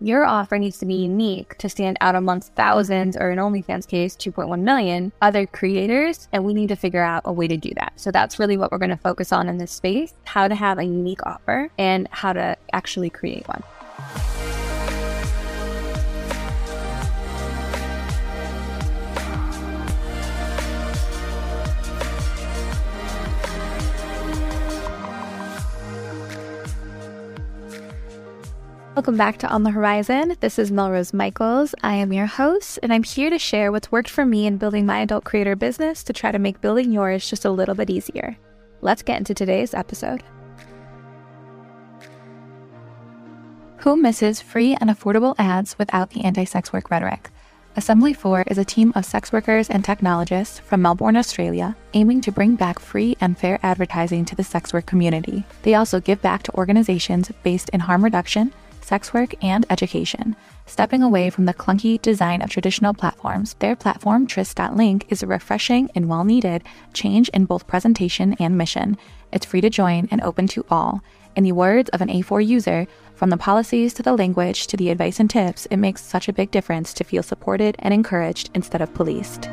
your offer needs to be unique to stand out amongst thousands, or in OnlyFans case, 2.1 million other creators. And we need to figure out a way to do that. So that's really what we're going to focus on in this space how to have a unique offer and how to actually create one. Welcome back to On The Whorizon. This is Melrose Michaels. I am your host, and I'm here to share what's worked for me in building my adult creator business to try to make building yours just a little bit easier. Let's get into today's episode. Who misses free and affordable ads without the anti sex work rhetoric? AssemblyFour is a team of sex workers and technologists from Melbourne, Australia, aiming to bring back free and fair advertising to the sex work community. They also give back to organizations based in harm reduction sex work, and education. Stepping away from the clunky design of traditional platforms, their platform, Tryst.link, is a refreshing and well needed change in both presentation and mission. It's free to join and open to all. In the words of an A4 user, from the policies to the language to the advice and tips, it makes such a big difference to feel supported and encouraged instead of policed.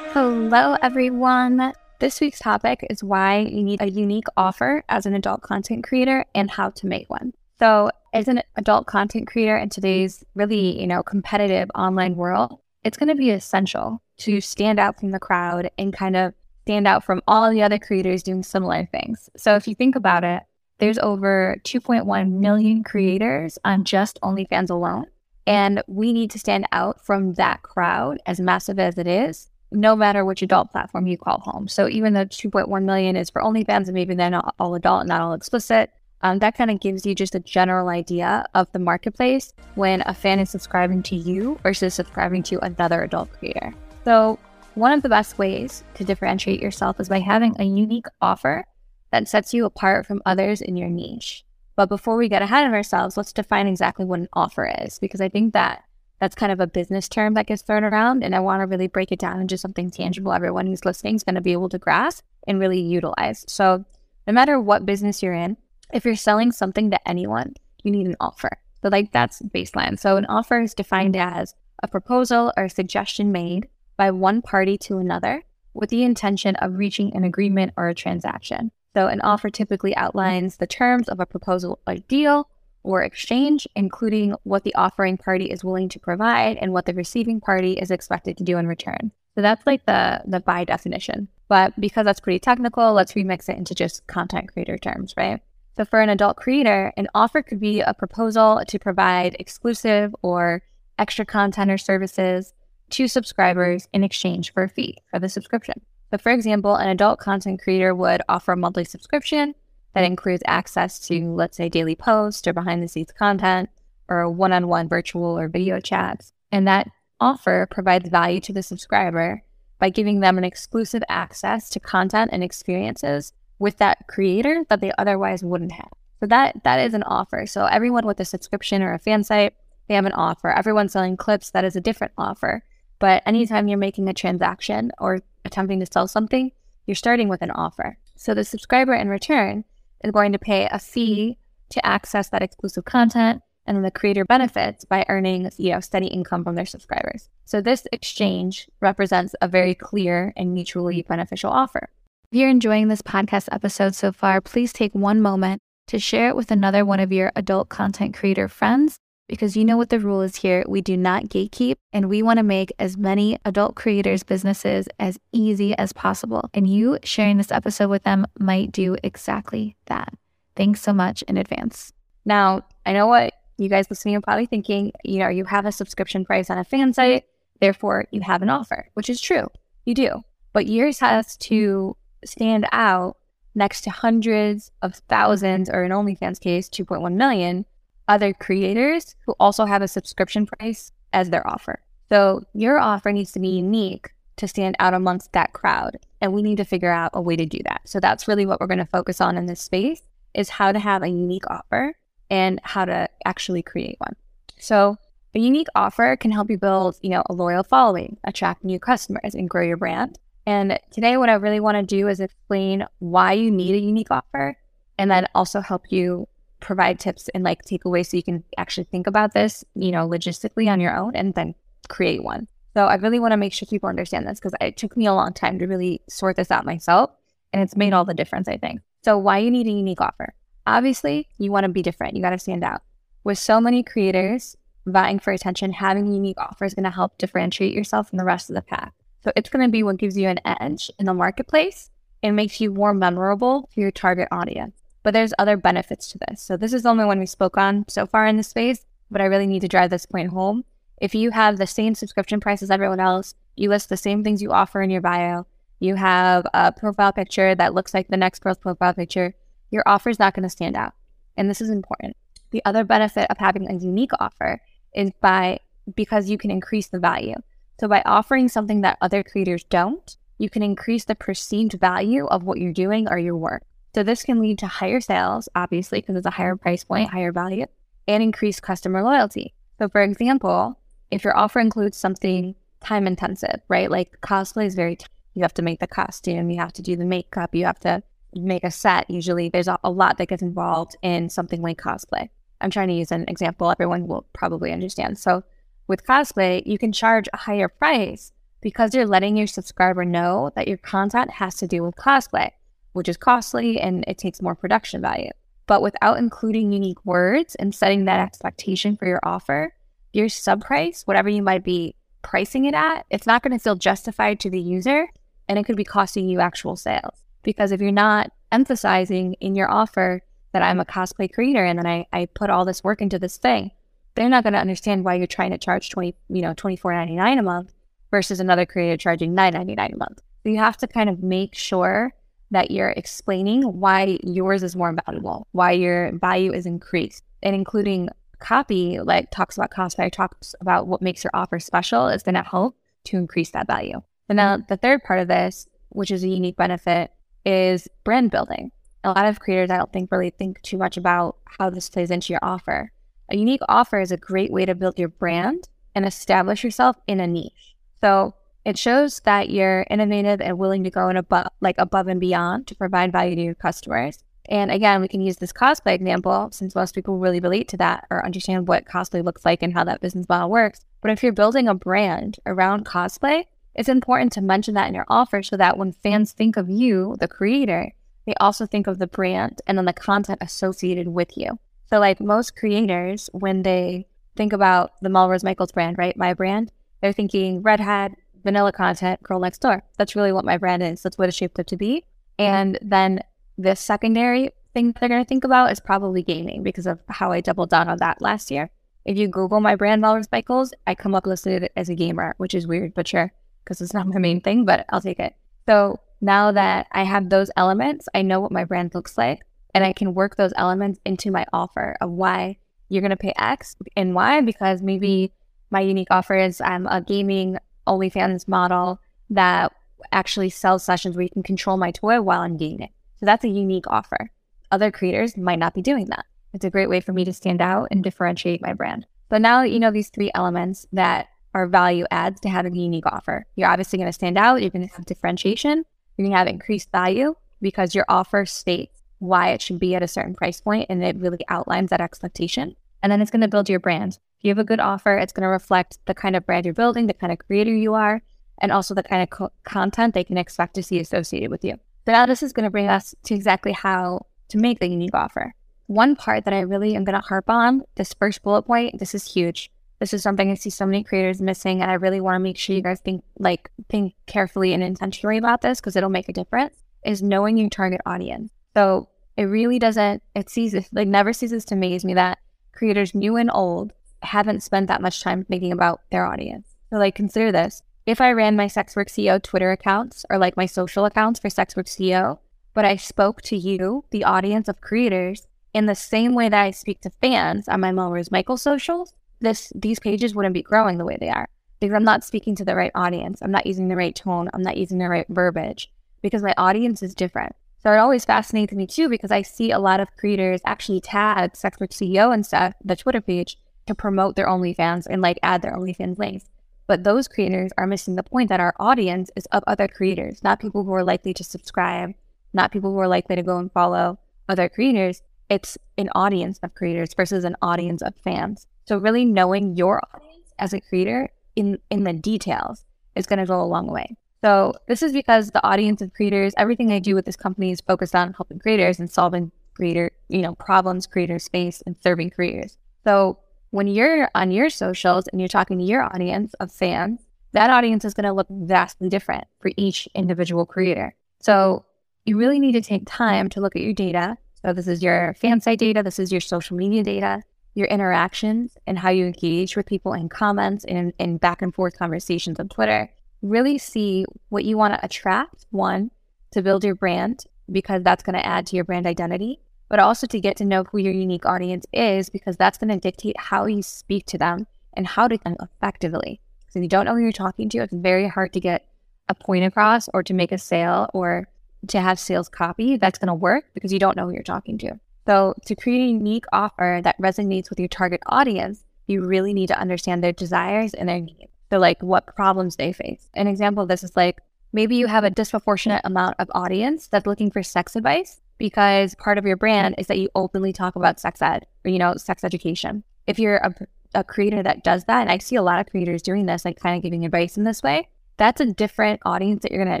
Hello, everyone. This week's topic is why you need a unique offer as an adult content creator and how to make one. So, as an adult content creator in today's really, you know, competitive online world, it's going to be essential to stand out from the crowd and kind of stand out from all the other creators doing similar things. So, if you think about it, there's over 2.1 million creators on just OnlyFans alone. And we need to stand out from that crowd, as massive as it is, no matter which adult platform you call home. So even though 2.1 million is for OnlyFans and maybe they're not all adult, and not all explicit, um, that kind of gives you just a general idea of the marketplace when a fan is subscribing to you versus subscribing to another adult creator. So one of the best ways to differentiate yourself is by having a unique offer that sets you apart from others in your niche. But before we get ahead of ourselves, let's define exactly what an offer is, because I think that that's kind of a business term that gets thrown around. And I want to really break it down into something tangible everyone who's listening is going to be able to grasp and really utilize. So, no matter what business you're in, if you're selling something to anyone, you need an offer. So, like, that's baseline. So, an offer is defined as a proposal or a suggestion made by one party to another with the intention of reaching an agreement or a transaction. So, an offer typically outlines the terms of a proposal or deal or exchange, including what the offering party is willing to provide and what the receiving party is expected to do in return. So that's like the the by definition. But because that's pretty technical, let's remix it into just content creator terms, right? So for an adult creator, an offer could be a proposal to provide exclusive or extra content or services to subscribers in exchange for a fee for the subscription. So for example, an adult content creator would offer a monthly subscription that includes access to, let's say, daily posts or behind the scenes content or one on one virtual or video chats. And that offer provides value to the subscriber by giving them an exclusive access to content and experiences with that creator that they otherwise wouldn't have. So that that is an offer. So everyone with a subscription or a fan site, they have an offer. Everyone selling clips, that is a different offer. But anytime you're making a transaction or attempting to sell something, you're starting with an offer. So the subscriber in return is going to pay a fee to access that exclusive content and then the creator benefits by earning you know steady income from their subscribers. So this exchange represents a very clear and mutually beneficial offer. If you're enjoying this podcast episode so far please take one moment to share it with another one of your adult content creator friends because you know what the rule is here. We do not gatekeep, and we want to make as many adult creators' businesses as easy as possible. And you sharing this episode with them might do exactly that. Thanks so much in advance. Now, I know what you guys listening are probably thinking you know, you have a subscription price on a fan site, therefore you have an offer, which is true. You do. But yours has to stand out next to hundreds of thousands, or in OnlyFans case, 2.1 million other creators who also have a subscription price as their offer. So your offer needs to be unique to stand out amongst that crowd. And we need to figure out a way to do that. So that's really what we're going to focus on in this space is how to have a unique offer and how to actually create one. So a unique offer can help you build, you know, a loyal following, attract new customers and grow your brand. And today what I really want to do is explain why you need a unique offer and then also help you provide tips and like takeaways so you can actually think about this, you know, logistically on your own and then create one. So I really want to make sure people understand this because it took me a long time to really sort this out myself. And it's made all the difference, I think. So why you need a unique offer? Obviously, you want to be different. You got to stand out. With so many creators vying for attention, having a unique offer is going to help differentiate yourself from the rest of the pack. So it's going to be what gives you an edge in the marketplace and makes you more memorable for your target audience. But there's other benefits to this. So this is the only one we spoke on so far in the space, but I really need to drive this point home. If you have the same subscription price as everyone else, you list the same things you offer in your bio, you have a profile picture that looks like the next girl's profile picture, your offer is not going to stand out. And this is important. The other benefit of having a unique offer is by because you can increase the value. So by offering something that other creators don't, you can increase the perceived value of what you're doing or your work. So this can lead to higher sales, obviously, because it's a higher price point, higher value, and increased customer loyalty. So for example, if your offer includes something time intensive, right? Like cosplay is very, t- you have to make the costume, you have to do the makeup, you have to make a set. Usually there's a, a lot that gets involved in something like cosplay. I'm trying to use an example everyone will probably understand. So with cosplay, you can charge a higher price because you're letting your subscriber know that your content has to do with cosplay, which is costly and it takes more production value. But without including unique words and setting that expectation for your offer, your sub price, whatever you might be pricing it at, it's not going to feel justified to the user and it could be costing you actual sales. Because if you're not emphasizing in your offer that I'm a cosplay creator and then I, I put all this work into this thing, they're not going to understand why you're trying to charge 20, you know, $24.99 a month versus another creator charging $9.99 a month. So you have to kind of make sure that you're explaining why yours is more valuable, why your value is increased, and including copy like talks about cost, cosplay, talks about what makes your offer special is going to help to increase that value. And now the third part of this, which is a unique benefit, is brand building. A lot of creators, I don't think, really think too much about how this plays into your offer. A unique offer is a great way to build your brand and establish yourself in a niche. So it shows that you're innovative and willing to go in above, like above and beyond to provide value to your customers. And again, we can use this cosplay example since most people really relate to that or understand what cosplay looks like and how that business model works. But if you're building a brand around cosplay, it's important to mention that in your offer so that when fans think of you, the creator, they also think of the brand and then the content associated with you. So, like most creators, when they think about the Melrose Michaels brand, right? My brand, they're thinking redhead, vanilla content, girl next door. That's really what my brand is. That's what it's shaped up to be. Mm-hmm. And then the secondary thing they're going to think about is probably gaming because of how I doubled down on that last year. If you Google my brand, Melrose Michaels, I come up listed as a gamer, which is weird, but sure, because it's not my main thing, but I'll take it. So now that I have those elements, I know what my brand looks like, and I can work those elements into my offer of why you're going to pay X and why, because maybe my unique offer is I'm a gaming OnlyFans model that actually sells sessions where you can control my toy while I'm gaming. So that's a unique offer. Other creators might not be doing that. It's a great way for me to stand out and differentiate my brand. But now you know these three elements that are value adds to having a unique offer. You're obviously going to stand out. You're going to have differentiation. You're going to have increased value because your offer states why it should be at a certain price point and it really outlines that expectation. And then it's going to build your brand. You have a good offer, it's going to reflect the kind of brand you're building, the kind of creator you are, and also the kind of co- content they can expect to see associated with you. So now this is going to bring us to exactly how to make the unique offer. One part that I really am going to harp on, this first bullet point, this is huge. This is something I see so many creators missing, and I really want to make sure you guys think like think carefully and intentionally about this because it'll make a difference. Is knowing your target audience. So it really doesn't. It ceases like never ceases to amaze me that creators new and old haven't spent that much time thinking about their audience. So like consider this: if I ran my Sex Work CEO Twitter accounts or like my social accounts for Sex Work CEO, but I spoke to you, the audience of creators, in the same way that I speak to fans on my Melrose Michael socials, this these pages wouldn't be growing the way they are because I'm not speaking to the right audience. I'm not using the right tone. I'm not using the right verbiage because my audience is different. So it always fascinates me too because I see a lot of creators actually tag Sex Work CEO and stuff, the Twitter page, to promote their OnlyFans and like add their OnlyFans links. But those creators are missing the point that our audience is of other creators, not people who are likely to subscribe, not people who are likely to go and follow other creators. it's an audience of creators versus an audience of fans. So really knowing your audience as a creator in in the details is going to go a long way. So this is because the audience of creators, everything I do with this company is focused on helping creators and solving creator, you know, problems creators face and serving creators. So when you're on your socials and you're talking to your audience of fans, that audience is going to look vastly different for each individual creator. So you really need to take time to look at your data. So this is your fan site data, this is your social media data, your interactions and how you engage with people in comments and in back and forth conversations on Twitter. Really see what you want to attract, one, to build your brand, because that's going to add to your brand identity, but also to get to know who your unique audience is, because that's going to dictate how you speak to them and how to them effectively. So if you don't know who you're talking to, it's very hard to get a point across or to make a sale or to have sales copy that's going to work because you don't know who you're talking to. So, to create a unique offer that resonates with your target audience, you really need to understand their desires and their needs. So, like what problems they face. An example of this is like maybe you have a disproportionate amount of audience that's looking for sex advice because part of your brand is that you openly talk about sex ed or, you know, sex education. If you're a, a creator that does that, and I see a lot of creators doing this, like kind of giving advice in this way, that's a different audience that you're going to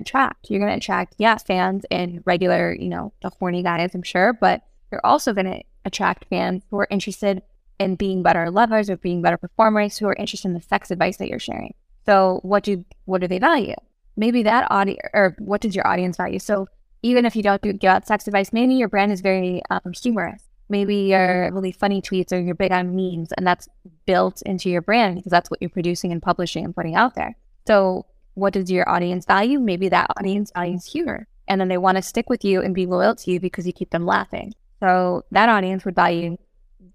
attract. You're going to attract, yeah, fans and regular, you know, the horny guys, I'm sure, but you're also going to attract fans who are interested in being better lovers or being better performers who are interested in the sex advice that you're sharing. So what do what do they value? Maybe that audience or what does your audience value? So even if you don't do, give out sex advice, maybe your brand is very um, humorous. Maybe you're really funny tweets or you're big on memes, and that's built into your brand because that's what you're producing and publishing and putting out there. So what does your audience value? Maybe that audience values humor, and then they want to stick with you and be loyal to you because you keep them laughing. So that audience would value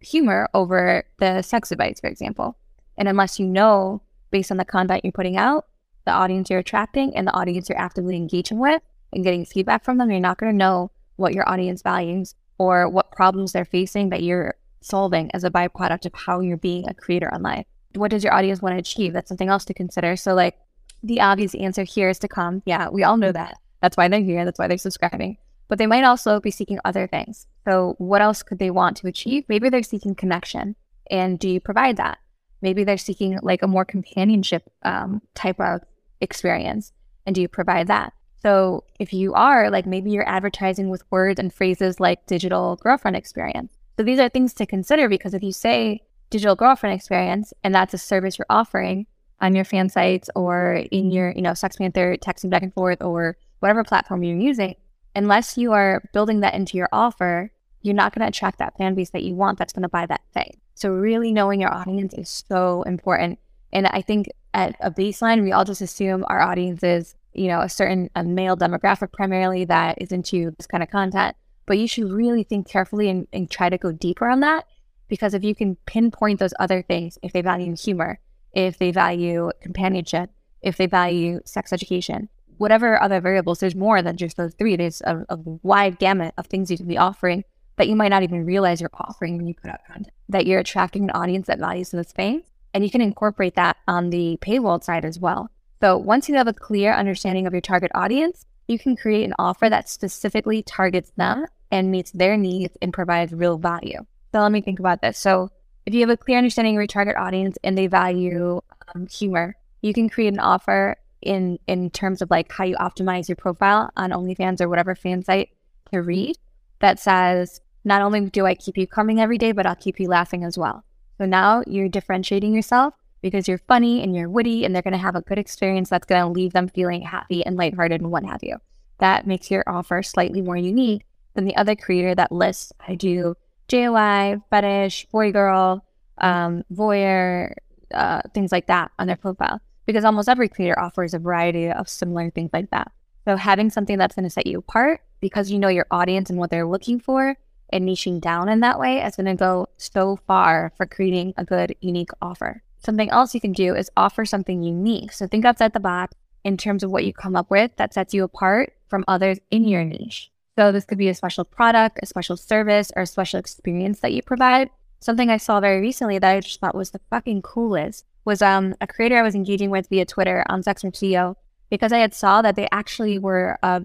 humor over the sex advice, for example. And unless you know, based on the content you're putting out, the audience you're attracting and the audience you're actively engaging with and getting feedback from them, you're not going to know what your audience values or what problems they're facing that you're solving as a byproduct of how you're being a creator online. What does your audience want to achieve? That's something else to consider. So, like, the obvious answer here is to come. Yeah, we all know that. That's why they're here. That's why they're subscribing but they might also be seeking other things. So, what else could they want to achieve? Maybe they're seeking connection. And do you provide that? Maybe they're seeking like a more companionship um, type of experience. And do you provide that? So, if you are, like maybe you're advertising with words and phrases like digital girlfriend experience. So, these are things to consider because if you say digital girlfriend experience and that's a service you're offering on your fan sites or in your, you know, SextPanther texting back and forth or whatever platform you're using, unless you are building that into your offer, you're not going to attract that fan base that you want that's going to buy that thing. So, really knowing your audience is so important. And I think at a baseline, we all just assume our audience is, you know, a certain a male demographic primarily that is into this kind of content. But you should really think carefully and, and try to go deeper on that. Because if you can pinpoint those other things, if they value humor, if they value companionship, if they value sex education, whatever other variables, there's more than just those three. There's a, a wide gamut of things you can be offering that you might not even realize you're offering when you put out content, that you're attracting an audience that values those things. And you can incorporate that on the paywall side as well. So once you have a clear understanding of your target audience, you can create an offer that specifically targets them and meets their needs and provides real value. So let me think about this. So if you have a clear understanding of your target audience and they value um, humor, you can create an offer in in terms of like how you optimize your profile on OnlyFans or whatever fan site to read that says not only do I keep you coming every day, but I'll keep you laughing as well. So now you're differentiating yourself because you're funny and you're witty and they're going to have a good experience that's going to leave them feeling happy and lighthearted and what have you. That makes your offer slightly more unique than the other creator that lists I do JOI, fetish, boy girl, um, voyeur, uh, things like that on their profile because almost every creator offers a variety of similar things like that. So having something that's going to set you apart because you know your audience and what they're looking for and niching down in that way is going to go so far for creating a good, unique offer. Something else you can do is offer something unique. So think outside the box in terms of what you come up with that sets you apart from others in your niche. So this could be a special product, a special service, or a special experience that you provide. Something I saw very recently that I just thought was the fucking coolest was um, a creator I was engaging with via Twitter on Sex and CEO because I had saw that they actually were uh,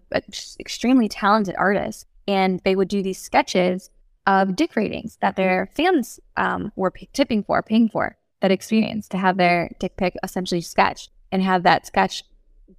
extremely talented artists and they would do these sketches of dick ratings that their fans um, were p- tipping for, paying for that experience to have their dick pic essentially sketched and have that sketch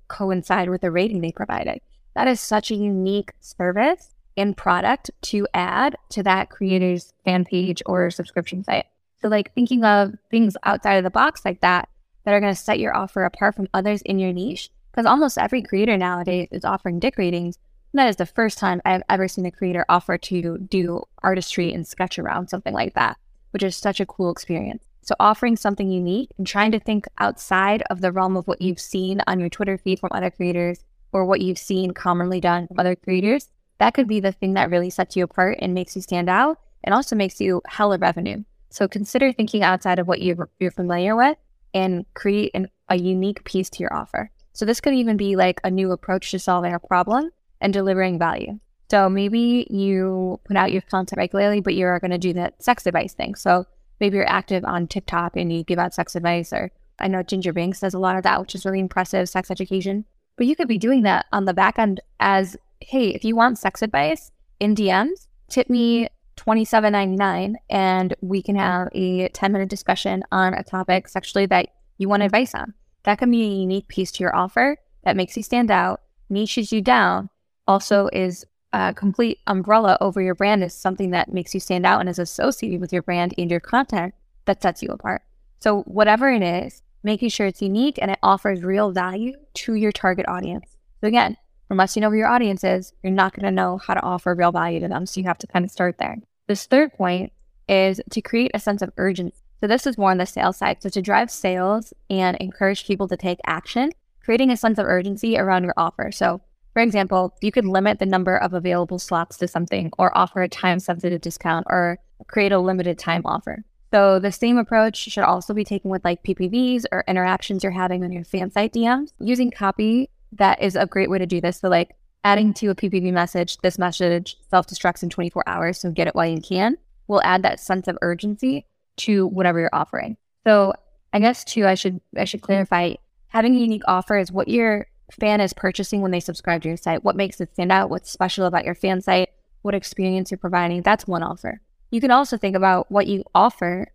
coincide with the rating they provided. That is such a unique service and product to add to that creator's fan page or subscription site. So, like thinking of things outside of the box like that that are going to set your offer apart from others in your niche. Because almost every creator nowadays is offering dick ratings. That is the first time I've ever seen a creator offer to do artistry and sketch around something like that, which is such a cool experience. So, offering something unique and trying to think outside of the realm of what you've seen on your Twitter feed from other creators or what you've seen commonly done from other creators, that could be the thing that really sets you apart and makes you stand out and also makes you hella revenue. So, consider thinking outside of what you're, you're familiar with and create an, a unique piece to your offer. So, this could even be like a new approach to solving a problem and delivering value. So, maybe you put out your content regularly, but you're going to do that sex advice thing. So, maybe you're active on TikTok and you give out sex advice, or I know Ginger Banks does a lot of that, which is really impressive sex education. But you could be doing that on the back end as hey, if you want sex advice in DMs, tip me $27.99 and we can have a 10 minute discussion on a topic sexually that you want advice on. That can be a unique piece to your offer that makes you stand out, niches you down, also is a complete umbrella over your brand is something that makes you stand out and is associated with your brand and your content that sets you apart. So, whatever it is, making sure it's unique and it offers real value to your target audience. So, again, unless you know who your audience is, you're not going to know how to offer real value to them. So, you have to kind of start there. This third point is to create a sense of urgency. So, this is more on the sales side. So, to drive sales and encourage people to take action, creating a sense of urgency around your offer. So, for example, you could limit the number of available slots to something or offer a time sensitive discount or create a limited time offer. So the same approach should also be taken with like PPVs or interactions you're having on your fan site DMs. Using copy, that is a great way to do this. So like adding to a PPV message, this message self-destructs in 24 hours, so get it while you can, will add that sense of urgency to whatever you're offering. So I guess too, I should I should clarify having a unique offer is what you're fan is purchasing when they subscribe to your site, what makes it stand out, what's special about your fan site, what experience you're providing. That's one offer. You can also think about what you offer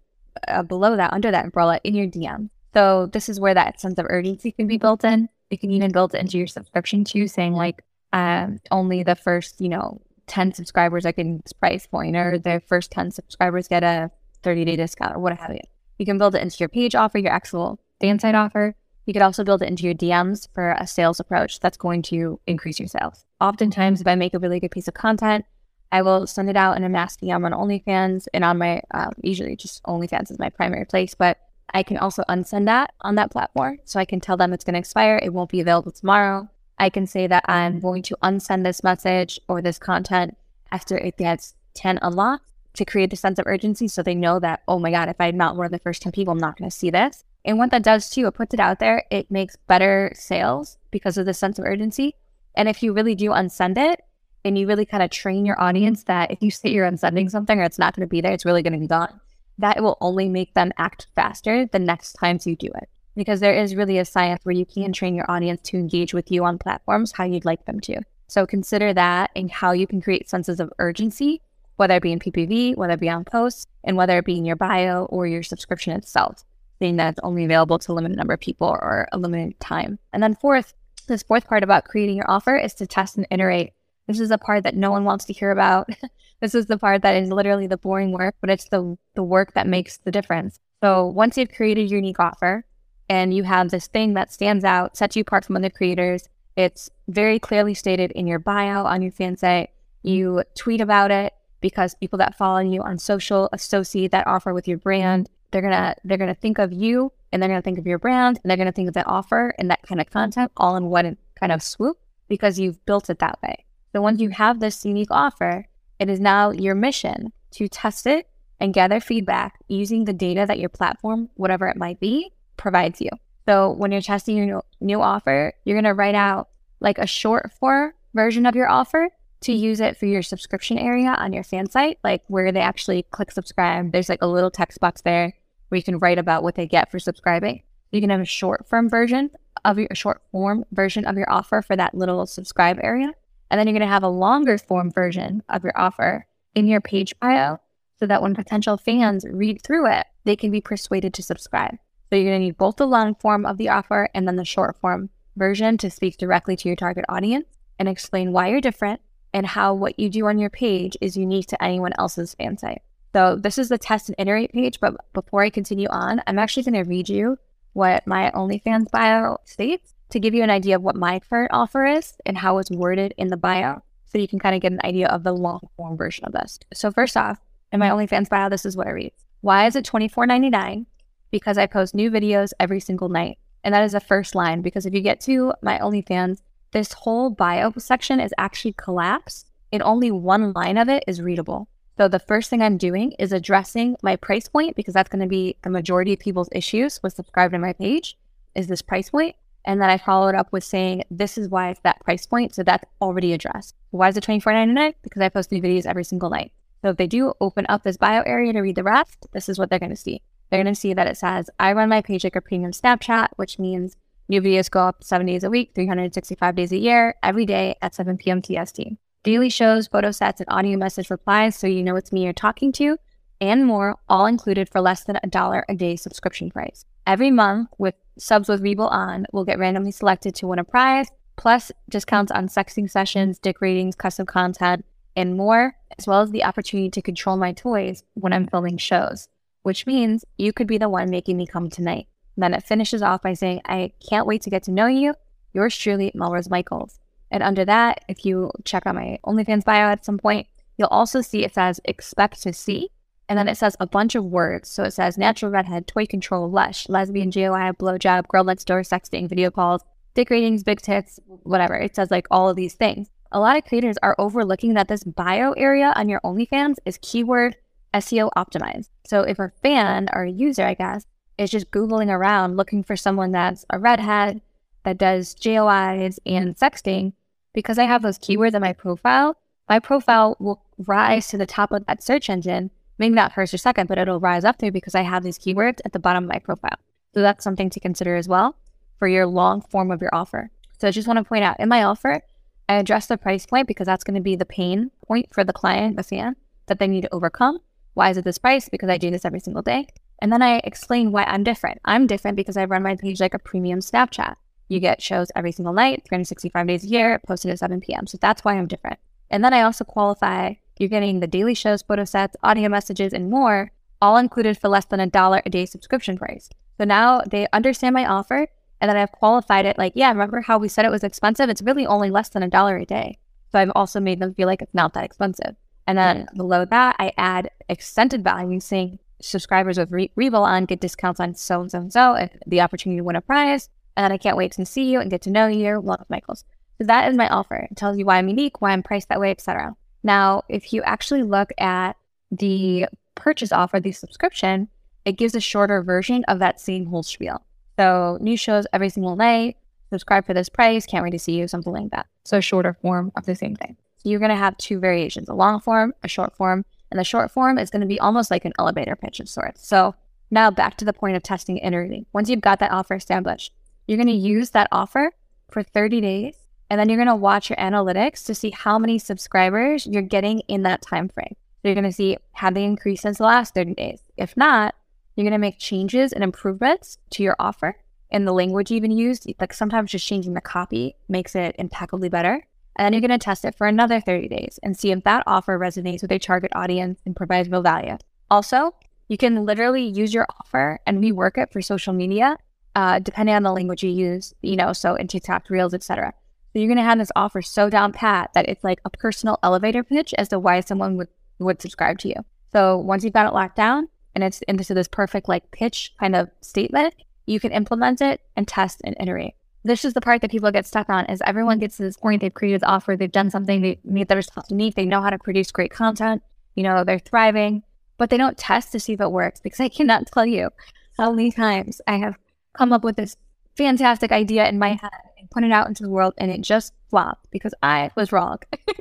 uh, below that, under that umbrella in your DM. So this is where that sense of urgency can be built in. You can even build it into your subscription too, saying like um, only the first, you know, 10 subscribers I can price point or the first 10 subscribers get a 30 day discount or what have you. You can build it into your page offer, your actual fan site offer, you could also build it into your DMs for a sales approach that's going to increase your sales. Oftentimes, if I make a really good piece of content, I will send it out in a mass DM on OnlyFans and on my, um, usually just OnlyFans is my primary place, but I can also unsend that on that platform. So I can tell them it's going to expire. It won't be available tomorrow. I can say that I'm going to unsend this message or this content after it gets 10 unlocked to create a sense of urgency so they know that, oh my God, if I'm not one of the first 10 people, I'm not going to see this. And what that does too, it puts it out there, it makes better sales because of the sense of urgency. And if you really do unsend it and you really kind of train your audience that if you say you're unsending something or it's not going to be there, it's really going to be gone, that will only make them act faster the next times you do it. Because there is really a science where you can train your audience to engage with you on platforms how you'd like them to. So consider that and how you can create senses of urgency, whether it be in PPV, whether it be on posts, and whether it be in your bio or your subscription itself thing that's only available to a limited number of people or a limited time. And then fourth, this fourth part about creating your offer is to test and iterate. This is the part that no one wants to hear about. this is the part that is literally the boring work, but it's the the work that makes the difference. So once you've created your unique offer and you have this thing that stands out, sets you apart from other creators, it's very clearly stated in your bio on your fan site. You tweet about it because people that follow you on social associate that offer with your brand they're gonna they're gonna think of you and they're gonna think of your brand and they're gonna think of that offer and that kind of content all in one kind of swoop because you've built it that way. So once you have this unique offer, it is now your mission to test it and gather feedback using the data that your platform, whatever it might be, provides you. So when you're testing your new, new offer, you're gonna write out like a short form version of your offer to use it for your subscription area on your fan site, like where they actually click subscribe. There's like a little text box there where you can write about what they get for subscribing. You can have a short form version of your short form version of your offer for that little subscribe area. And then you're going to have a longer form version of your offer in your page bio so that when potential fans read through it, they can be persuaded to subscribe. So you're going to need both the long form of the offer and then the short form version to speak directly to your target audience and explain why you're different and how what you do on your page is unique to anyone else's fan site. So this is the test and iterate page, but before I continue on, I'm actually going to read you what my OnlyFans bio states to give you an idea of what my current offer is and how it's worded in the bio. So you can kind of get an idea of the long form version of this. So first off, in my OnlyFans bio, this is what I read. Why is it $24.99? Because I post new videos every single night. And that is the first line because if you get to my OnlyFans, this whole bio section is actually collapsed and only one line of it is readable. So the first thing I'm doing is addressing my price point because that's going to be the majority of people's issues with subscribing to my page is this price point. And then I followed up with saying, this is why it's that price point. So that's already addressed. Why is it $24.99? Because I post new videos every single night. So if they do open up this bio area to read the rest, this is what they're going to see. They're going to see that it says, I run my page like a premium Snapchat, which means new videos go up seven days a week, 365 days a year, every day at 7 p.m. TST. Daily shows, photo sets, and audio message replies so you know it's me you're talking to, and more, all included for less than a dollar a day subscription price. Every month, with subs with rebill on, will get randomly selected to win a prize, plus discounts on sexting sessions, dick ratings, custom content, and more, as well as the opportunity to control my toys when I'm filming shows, which means you could be the one making me come tonight. And then it finishes off by saying, I can't wait to get to know you. Yours truly, Melrose Michaels. And under that, if you check out my OnlyFans bio at some point, you'll also see it says expect to see. And then it says a bunch of words. So it says natural redhead, toy control, lush, lesbian, JOI, blowjob, girl next door, sexting, video calls, dick ratings, big tits, whatever. It says like all of these things a lot of creators are overlooking that this bio area on your OnlyFans is keyword SEO optimized. So if a fan or a user, I guess, is just Googling around looking for someone that's a redhead that does JOIs and sexting, because I have those keywords in my profile, my profile will rise to the top of that search engine, maybe not first or second, but it'll rise up there because I have these keywords at the bottom of my profile. So that's something to consider as well for your long form of your offer. So I just want to point out in my offer, I address the price point because that's going to be the pain point for the client, the fan, that they need to overcome. Why is it this price? Because I do this every single day. And then I explain why I'm different. I'm different because I run my page like a premium Snapchat. You get shows every single night, 365 days a year, posted at 7 p.m. So that's why I'm different. And then I also qualify you're getting the daily shows, photo sets, audio messages, and more, all included for less than a dollar a day subscription price. So now they understand my offer and then I've qualified it like, yeah, remember how we said it was expensive? It's really only less than a dollar a day. So I've also made them feel like it's not that expensive. And then yeah. below that, I add extended value saying subscribers with Re- on get discounts on so and so and so, and the opportunity to win a prize. And I can't wait to see you and get to know you. Love Michaels. So that is my offer. It tells you why I'm unique, why I'm priced that way, etc. Now, if you actually look at the purchase offer, the subscription, it gives a shorter version of that same whole spiel. So new shows every single night. Subscribe for this price. Can't wait to see you. Something like that. So shorter form of the same thing. So you're going to have two variations: a long form, a short form, and the short form is going to be almost like an elevator pitch of sorts. So now back to the point of testing and iterating. Once you've got that offer established, you're going to use that offer for 30 days, and then you're going to watch your analytics to see how many subscribers you're getting in that time frame. So you're going to see have they increased since the last 30 days. If not, you're going to make changes and improvements to your offer and the language even used. Like sometimes just changing the copy makes it impeccably better. And then you're going to test it for another 30 days and see if that offer resonates with your target audience and provides real value. Also, you can literally use your offer and rework it for social media, uh, depending on the language you use, you know, so in TikTok, Reels, etc. So you're going to have this offer so down pat that it's like a personal elevator pitch as to why someone would, would subscribe to you. So once you've got it locked down, and it's into this perfect like pitch kind of statement, you can implement it and test and iterate. This is the part that people get stuck on is everyone mm-hmm. gets to this point, they've created the offer, they've done something, they made themselves unique, they know how to produce great content, you know, they're thriving, but they don't test to see if it works because I cannot tell you how many times I have come up with this fantastic idea in my head and put it out into the world and it just flopped because I was wrong.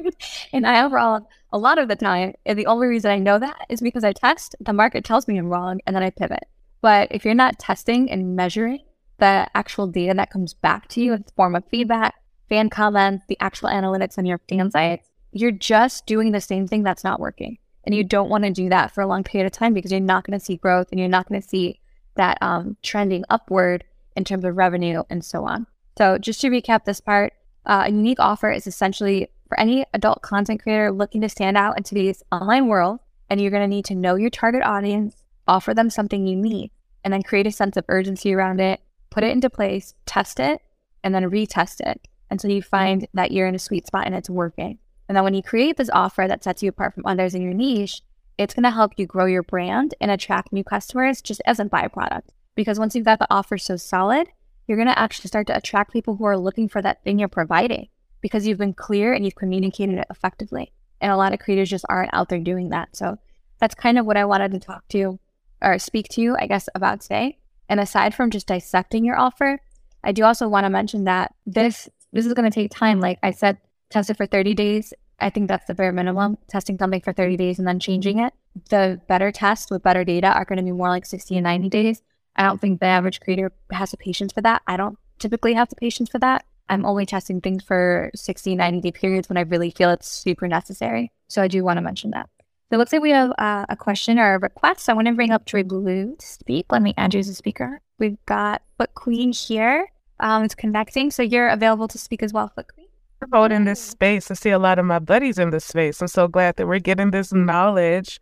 and I am wrong a lot of the time. And the only reason I know that is because I test, the market tells me I'm wrong, and then I pivot. But if you're not testing and measuring the actual data that comes back to you in the form of feedback, fan comments, the actual analytics on your fan sites, you're just doing the same thing that's not working. And you don't want to do that for a long period of time because you're not going to see growth and you're not going to see that um, trending upward in terms of revenue and so on. So, just to recap this part, uh, a unique offer is essentially for any adult content creator looking to stand out in today's online world. And you're going to need to know your target audience, offer them something unique, and then create a sense of urgency around it, put it into place, test it, and then retest it until you find that you're in a sweet spot and it's working. And then when you create this offer that sets you apart from others in your niche, it's going to help you grow your brand and attract new customers just as a byproduct. Because once you've got the offer so solid, you're going to actually start to attract people who are looking for that thing you're providing because you've been clear and you've communicated it effectively. And a lot of creators just aren't out there doing that. So that's kind of what I wanted to talk to or speak to you, I guess, about today. And aside from just dissecting your offer, I do also want to mention that this this is going to take time. Like I said, test it for 30 days. I think that's the bare minimum. Testing something for 30 days and then changing it. The better tests with better data are going to be more like 60 and 90 days. I don't think the average creator has the patience for that. I don't typically have the patience for that. I'm only testing things for 60, 90 day periods when I really feel it's super necessary. So I do want to mention that. So it looks like we have uh, a question or a request. I want to bring up Joy Blue to speak. Let me add you as a speaker. We've got Foot Queen here. Um, it's connecting. So you're available to speak as well, Foot Queen. Holding this space. I see a lot of my buddies in this space. I'm so glad that we're getting this knowledge.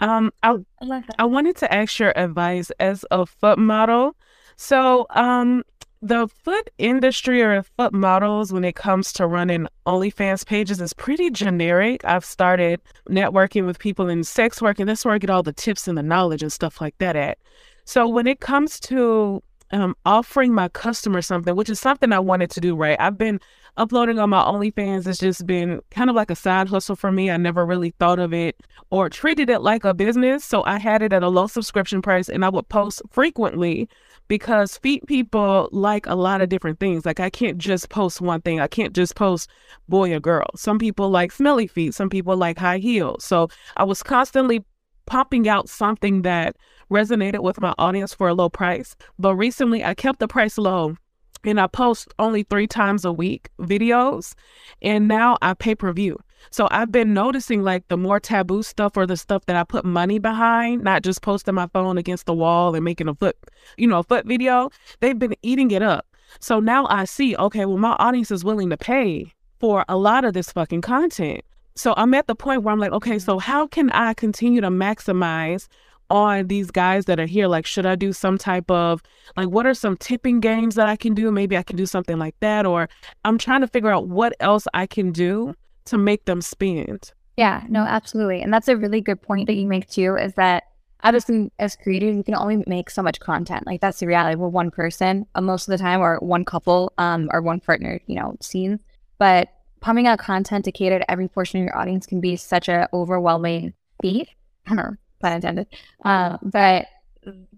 Um, I, I, I wanted to ask your advice as a foot model. So, um, the foot industry or foot models when it comes to running OnlyFans pages is pretty generic. I've started networking with people in sex work, and that's where I get all the tips and the knowledge and stuff like that at. So when it comes to um, offering my customer something, which is something I wanted to do, right? I've been uploading on my OnlyFans. It's just been kind of like a side hustle for me. I never really thought of it or treated it like a business. So I had it at a low subscription price and I would post frequently because feet people like a lot of different things. Like I can't just post one thing. I can't just post boy or girl. Some people like smelly feet. Some people like high heels. So I was constantly popping out something that resonated with my audience for a low price. But recently I kept the price low and I post only three times a week videos. And now I pay per view. So I've been noticing like the more taboo stuff or the stuff that I put money behind, not just posting my phone against the wall and making a foot, you know, a foot video, they've been eating it up. So now I see, okay, well, my audience is willing to pay for a lot of this fucking content. So I'm at the point where I'm like, okay, so how can I continue to maximize on these guys that are here? Like, should I do some type of, like, what are some tipping games that I can do? Maybe I can do something like that. Or I'm trying to figure out what else I can do to make them spend. Yeah, no, absolutely. And that's a really good point that you make too, is that obviously as creators, you can only make so much content. Like that's the reality. We're one person uh, most of the time or one couple um, or one partner, you know, scenes. But pumping out content to cater to every portion of your audience can be such an overwhelming feat. pun intended. Uh, but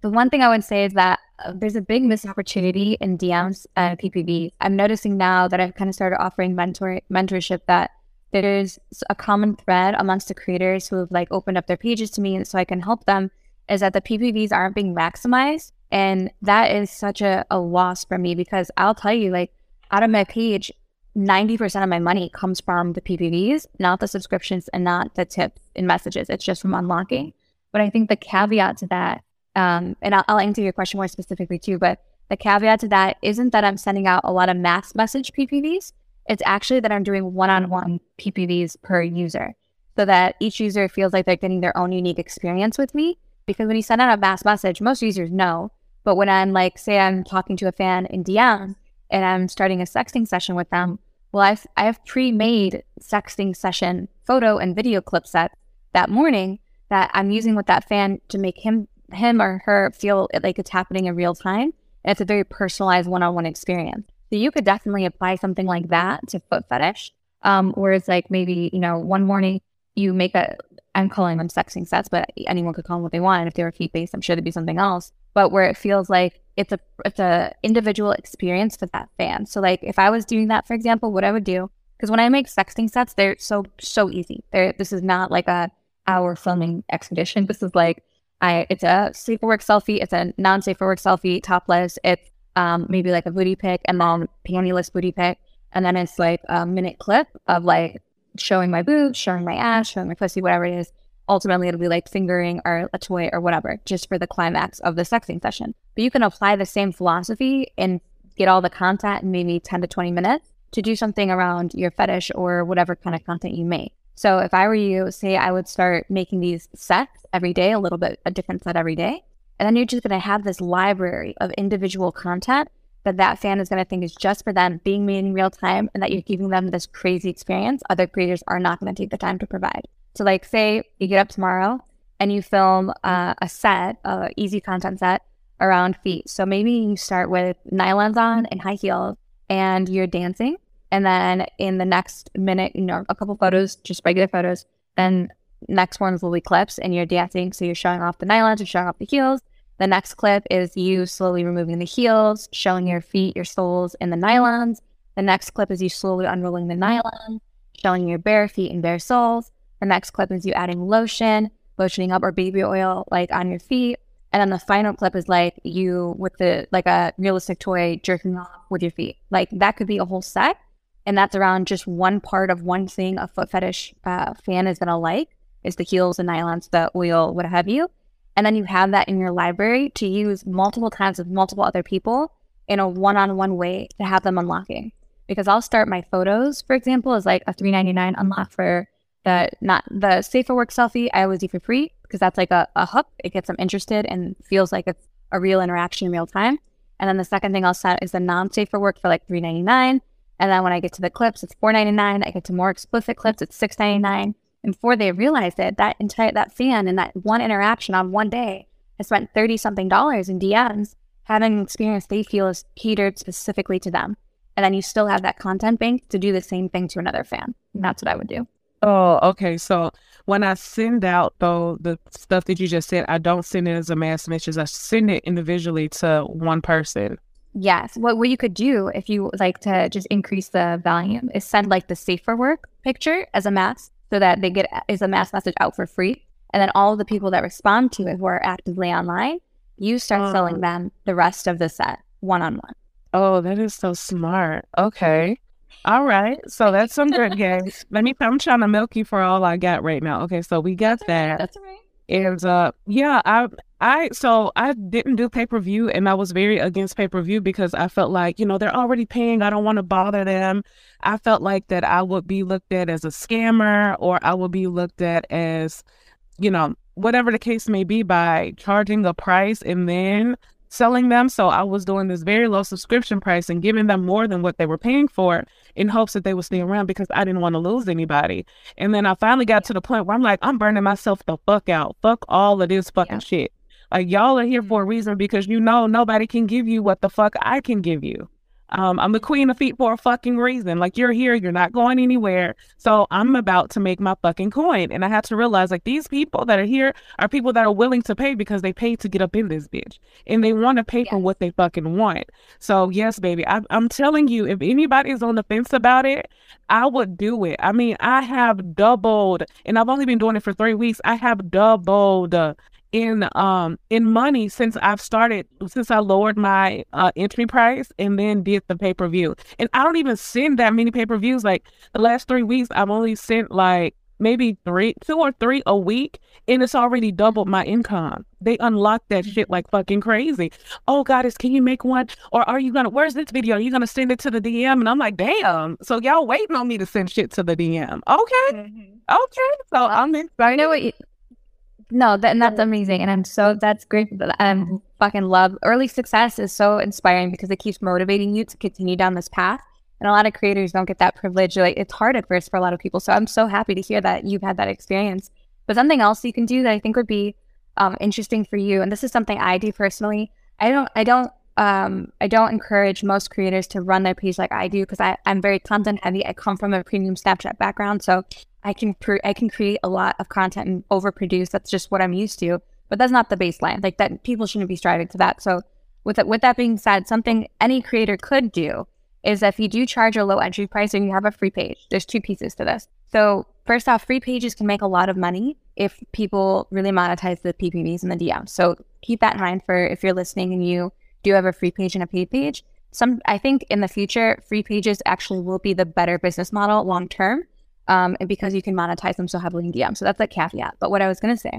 the one thing I would say is that uh, there's a big missed opportunity in DMs and PPV. I'm noticing now that I've kind of started offering mentor mentorship that there's a common thread amongst the creators who have like opened up their pages to me so I can help them is that the PPVs aren't being maximized. And that is such a, a loss for me because I'll tell you, like, out of my page, 90% of my money comes from the PPVs, not the subscriptions and not the tips and messages. It's just from unlocking. But I think the caveat to that, um, and I'll, I'll answer your question more specifically too, but the caveat to that isn't that I'm sending out a lot of mass message PPVs. It's actually that I'm doing one on one PPVs per user so that each user feels like they're getting their own unique experience with me. Because when you send out a mass message, most users know. But when I'm like, say, I'm talking to a fan in DM and I'm starting a sexting session with them, well, I've, I have pre made sexting session photo and video clip sets that morning that I'm using with that fan to make him him or her feel like it's happening in real time. And it's a very personalized one on one experience. So you could definitely apply something like that to foot fetish. Um, where it's like maybe, you know, one morning you make a, I'm calling them sexing sets, but anyone could call them what they want. And If they were feet based, I'm sure there'd be something else. But where it feels like it's a it's a individual experience for that fan. So like if I was doing that, for example, what I would do, because when I make sexting sets, they're so so easy. They're this is not like a hour filming expedition. This is like I it's a safe for work selfie, it's a non safe for work selfie, topless, it's um, maybe like a booty pic and then pantyless booty pic. And then it's like a minute clip of like showing my boobs, showing my ass, showing my pussy, whatever it is. ultimately it'll be like fingering or a toy or whatever, just for the climax of the sexing session. But you can apply the same philosophy and get all the content in maybe 10 to 20 minutes to do something around your fetish or whatever kind of content you make. So if I were you, say I would start making these sets every day, a little bit, a different set every day. And then you're just going to have this library of individual content that that fan is going to think is just for them being made in real time and that you're giving them this crazy experience other creators are not going to take the time to provide. So like say you get up tomorrow and you film uh, a set, a easy content set around feet. So maybe you start with nylons on and high heels and you're dancing. And then in the next minute, you know, a couple photos, just regular photos. Then next one's Lily clips and you're dancing. So you're showing off the nylons, you're showing off the heels. The next clip is you slowly removing the heels, showing your feet, your soles and the nylons. The next clip is you slowly unrolling the nylon, showing your bare feet and bare soles. The next clip is you adding lotion, lotioning up or baby oil like on your feet. And then the final clip is like you with the like a realistic toy jerking off with your feet. Like that could be a whole set. And that's around just one part of one thing a foot fetish uh, fan is gonna like is the heels, the nylons, the oil, what have you. And then you have that in your library to use multiple times with multiple other people in a one-on-one way to have them unlocking. Because I'll start my photos, for example, as like a $3.99 unlock for the not the safer work selfie I always do for free because that's like a, a hook. It gets them interested and feels like it's a real interaction in real time. And then the second thing I'll set is the non-safer work for like three ninety nine. And then when I get to the clips, it's four ninety nine. I get to more explicit clips, it's six ninety nine. And before they realize it, that entire that fan and that one interaction on one day has spent thirty something dollars in DMs having an experience they feel is catered specifically to them. And then you still have that content bank to do the same thing to another fan. And that's what I would do. Oh, okay. So when I send out though the stuff that you just said, I don't send it as a mass message. I send it individually to one person. Yes. What what you could do if you like to just increase the volume is send like the safer work picture as a mass so that they get is a mass message out for free. And then all the people that respond to it who are actively online, you start oh. selling them the rest of the set one on one. Oh, that is so smart. Okay. All right. So that's some good games. Let me, I'm trying to milk you for all I got right now. Okay. So we got that's that. Right. That's right. And uh, yeah, I, I, so I didn't do pay per view and I was very against pay per view because I felt like, you know, they're already paying. I don't want to bother them. I felt like that I would be looked at as a scammer or I would be looked at as, you know, whatever the case may be by charging a price and then selling them. So I was doing this very low subscription price and giving them more than what they were paying for in hopes that they would stay around because I didn't want to lose anybody. And then I finally got to the point where I'm like, I'm burning myself the fuck out. Fuck all of this fucking yeah. shit. Like y'all are here for a mm-hmm. reason because you know nobody can give you what the fuck I can give you. Um, I'm the queen of feet for a fucking reason. Like you're here, you're not going anywhere. So I'm about to make my fucking coin. And I had to realize like these people that are here are people that are willing to pay because they paid to get up in this bitch. And they want to pay yes. for what they fucking want. So yes, baby, I, I'm telling you, if anybody is on the fence about it, I would do it. I mean, I have doubled, and I've only been doing it for three weeks. I have doubled in um in money since I've started since I lowered my uh, entry price and then did the pay per view. And I don't even send that many pay per views. Like the last three weeks, I've only sent like maybe three, two or three a week, and it's already doubled my income. They unlock that shit like fucking crazy. Oh, Goddess, can you make one? Or are you gonna? Where's this video? Are you gonna send it to the DM? And I'm like, damn. So y'all waiting on me to send shit to the DM? Okay, mm-hmm. okay. So I'm excited. You know what? No, that, and that's amazing. And I'm so, that's great. I'm fucking love early success is so inspiring because it keeps motivating you to continue down this path. And a lot of creators don't get that privilege. Like it's hard at first for a lot of people. So I'm so happy to hear that you've had that experience. But something else you can do that I think would be um, interesting for you, and this is something I do personally. I don't, I don't, um, I don't encourage most creators to run their page like I do because I'm very content heavy. I come from a premium Snapchat background, so I can I can create a lot of content and overproduce. That's just what I'm used to. But that's not the baseline. Like that, people shouldn't be striving to that. So with that, with that being said, something any creator could do is if you do charge a low entry price and you have a free page. There's two pieces to this. So first off, free pages can make a lot of money if people really monetize the PPVs and the DMs. So keep that in mind for if you're listening and you do have a free page and a paid page. Some I think in the future, free pages actually will be the better business model long term um, and because you can monetize them so heavily in DM. So that's a caveat. But what I was going to say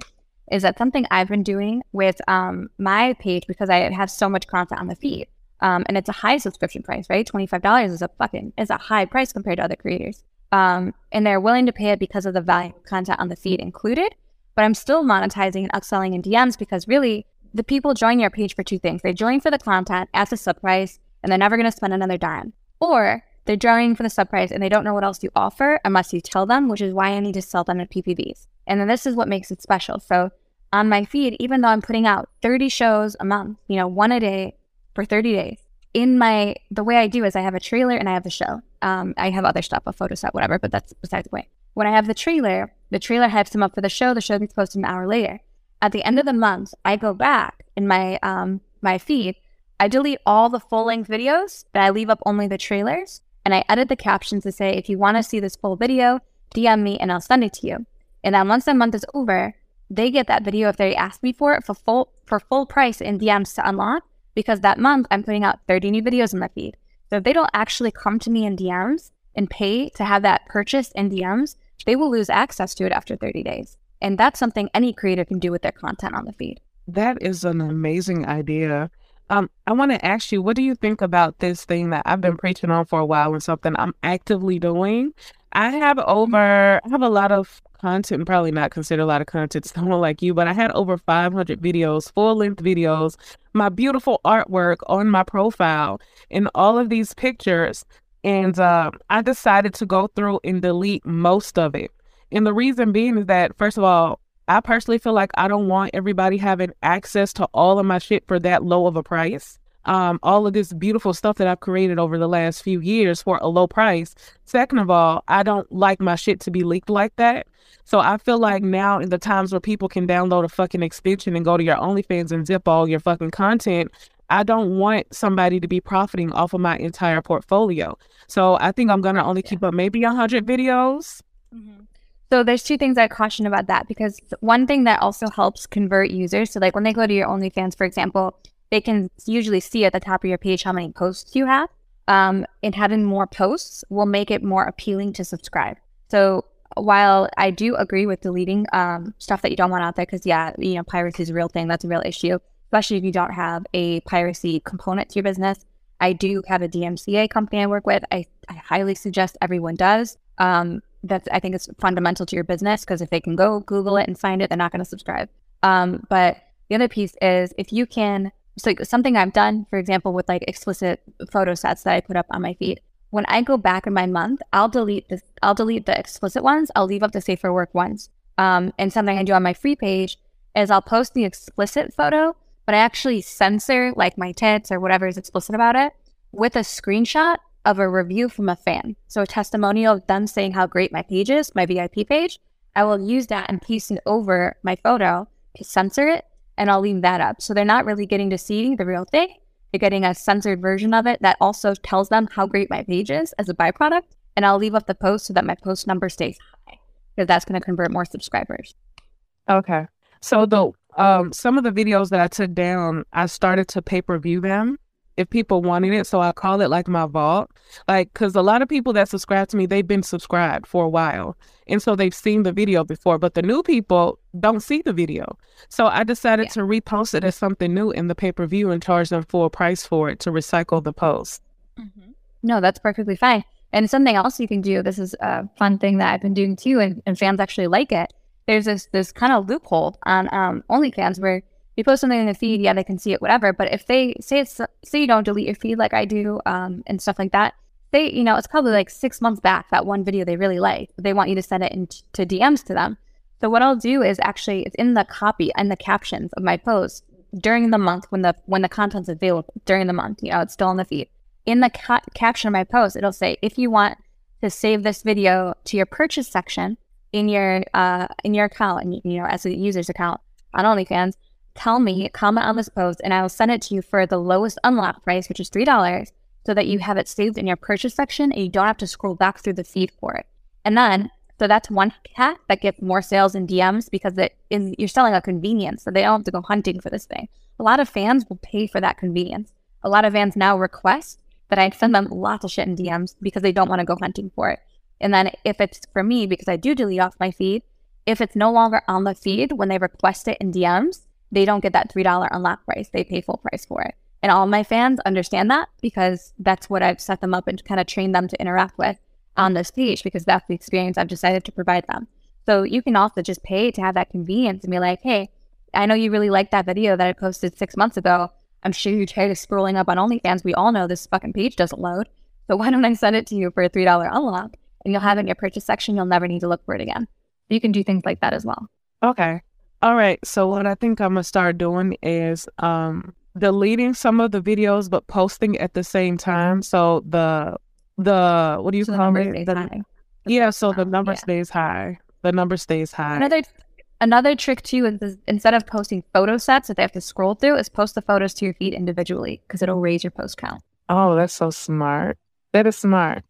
is that something I've been doing with um, my page because I have so much content on the feed. Um, and it's a high subscription price, right? Twenty five dollars is a fucking is a high price compared to other creators. Um, and they're willing to pay it because of the value content on the feed included. But I'm still monetizing and upselling in DMs because really the people join your page for two things. They join for the content at the sub price, and they're never going to spend another dime. Or they're joining for the sub price and they don't know what else you offer unless you tell them, which is why I need to sell them at PPVs. And then this is what makes it special. So on my feed, even though I'm putting out 30 shows a month, you know, one a day for 30 days, in my the way I do is I have a trailer and I have the show. Um, I have other stuff, a photo set, whatever, but that's besides the point. When I have the trailer, the trailer hypes them up for the show. The show gets posted an hour later. At the end of the month, I go back in my um my feed. I delete all the full length videos, but I leave up only the trailers and I edit the captions to say, if you want to see this full video, DM me and I'll send it to you. And then once the month is over, they get that video if they ask me for it for full for full price in DMs to unlock because that month I'm putting out 30 new videos in my feed. So if they don't actually come to me in DMs and pay to have that purchased in DMs, they will lose access to it after 30 days. And that's something any creator can do with their content on the feed. That is an amazing idea. Um, I want to ask you, what do you think about this thing that I've been preaching on for a while and something I'm actively doing? I have over, I have a lot of content, probably not consider a lot of content, someone like you, but I had over 500 videos, full length videos, my beautiful artwork on my profile, and all of these pictures. And uh, I decided to go through and delete most of it. And the reason being is that, first of all, I personally feel like I don't want everybody having access to all of my shit for that low of a price. Um, all of this beautiful stuff that I've created over the last few years for a low price. Second of all, I don't like my shit to be leaked like that. So I feel like now in the times where people can download a fucking extension and go to your OnlyFans and zip all your fucking content, I don't want somebody to be profiting off of my entire portfolio. So I think I'm gonna only keep up maybe a hundred videos. Mm-hmm. So there's two things I caution about that because one thing that also helps convert users. So like when they go to your OnlyFans, for example, they can usually see at the top of your page how many posts you have. Um, and having more posts will make it more appealing to subscribe. So while I do agree with deleting um, stuff that you don't want out there, because yeah, you know, piracy is a real thing. That's a real issue, especially if you don't have a piracy component to your business. I do have a DMCA company I work with. I, I highly suggest everyone does. Um, that's I think it's fundamental to your business because if they can go Google it and find it, they're not going to subscribe. Um, but the other piece is if you can, so something I've done, for example, with like explicit photo sets that I put up on my feed. When I go back in my month, I'll delete this. I'll delete the explicit ones. I'll leave up the safer work ones. Um, and something I do on my free page is I'll post the explicit photo, but I actually censor like my tits or whatever is explicit about it with a screenshot of a review from a fan. So a testimonial of them saying how great my page is, my VIP page. I will use that and paste it over my photo to censor it and I'll leave that up. So they're not really getting to see the real thing. They're getting a censored version of it that also tells them how great my page is as a byproduct. And I'll leave up the post so that my post number stays high because that's going to convert more subscribers. Okay. So the um some of the videos that I took down, I started to pay per view them if people wanted it. So I call it like my vault. Like, because a lot of people that subscribe to me, they've been subscribed for a while. And so they've seen the video before, but the new people don't see the video. So I decided yeah. to repost it as something new in the pay per view and charge them full price for it to recycle the post. Mm-hmm. No, that's perfectly fine. And something else you can do, this is a fun thing that I've been doing too, and, and fans actually like it. There's this this kind of loophole on um, OnlyFans where you post something in the feed, yeah, they can see it, whatever. But if they say it's say you don't delete your feed like I do, um, and stuff like that, they you know it's probably like six months back that one video they really like, they want you to send it into DMs to them. So what I'll do is actually it's in the copy and the captions of my post during the month when the when the content's available during the month. You know, it's still in the feed. In the ca- caption of my post, it'll say if you want to save this video to your purchase section in your uh in your account and you know as a user's account on OnlyFans tell me, comment on this post, and I will send it to you for the lowest unlock price, which is $3, so that you have it saved in your purchase section and you don't have to scroll back through the feed for it. And then, so that's one hack that gets more sales in DMs because it is, you're selling a convenience, so they don't have to go hunting for this thing. A lot of fans will pay for that convenience. A lot of fans now request that I send them lots of shit in DMs because they don't want to go hunting for it. And then if it's for me, because I do delete off my feed, if it's no longer on the feed when they request it in DMs, they don't get that $3 unlock price. They pay full price for it. And all my fans understand that because that's what I've set them up and kind of trained them to interact with on this page because that's the experience I've decided to provide them. So you can also just pay to have that convenience and be like, hey, I know you really liked that video that I posted six months ago. I'm sure you're tired of scrolling up on OnlyFans. We all know this fucking page doesn't load. So why don't I send it to you for a $3 unlock and you'll have it in your purchase section. You'll never need to look for it again. You can do things like that as well. Okay. All right. So what I think I'm gonna start doing is um deleting some of the videos but posting at the same time. So the the what do you so call it? The, yeah, so the number yeah. stays high. The number stays high. Another another trick too is instead of posting photo sets that they have to scroll through, is post the photos to your feed individually because it'll raise your post count. Oh, that's so smart. That is smart.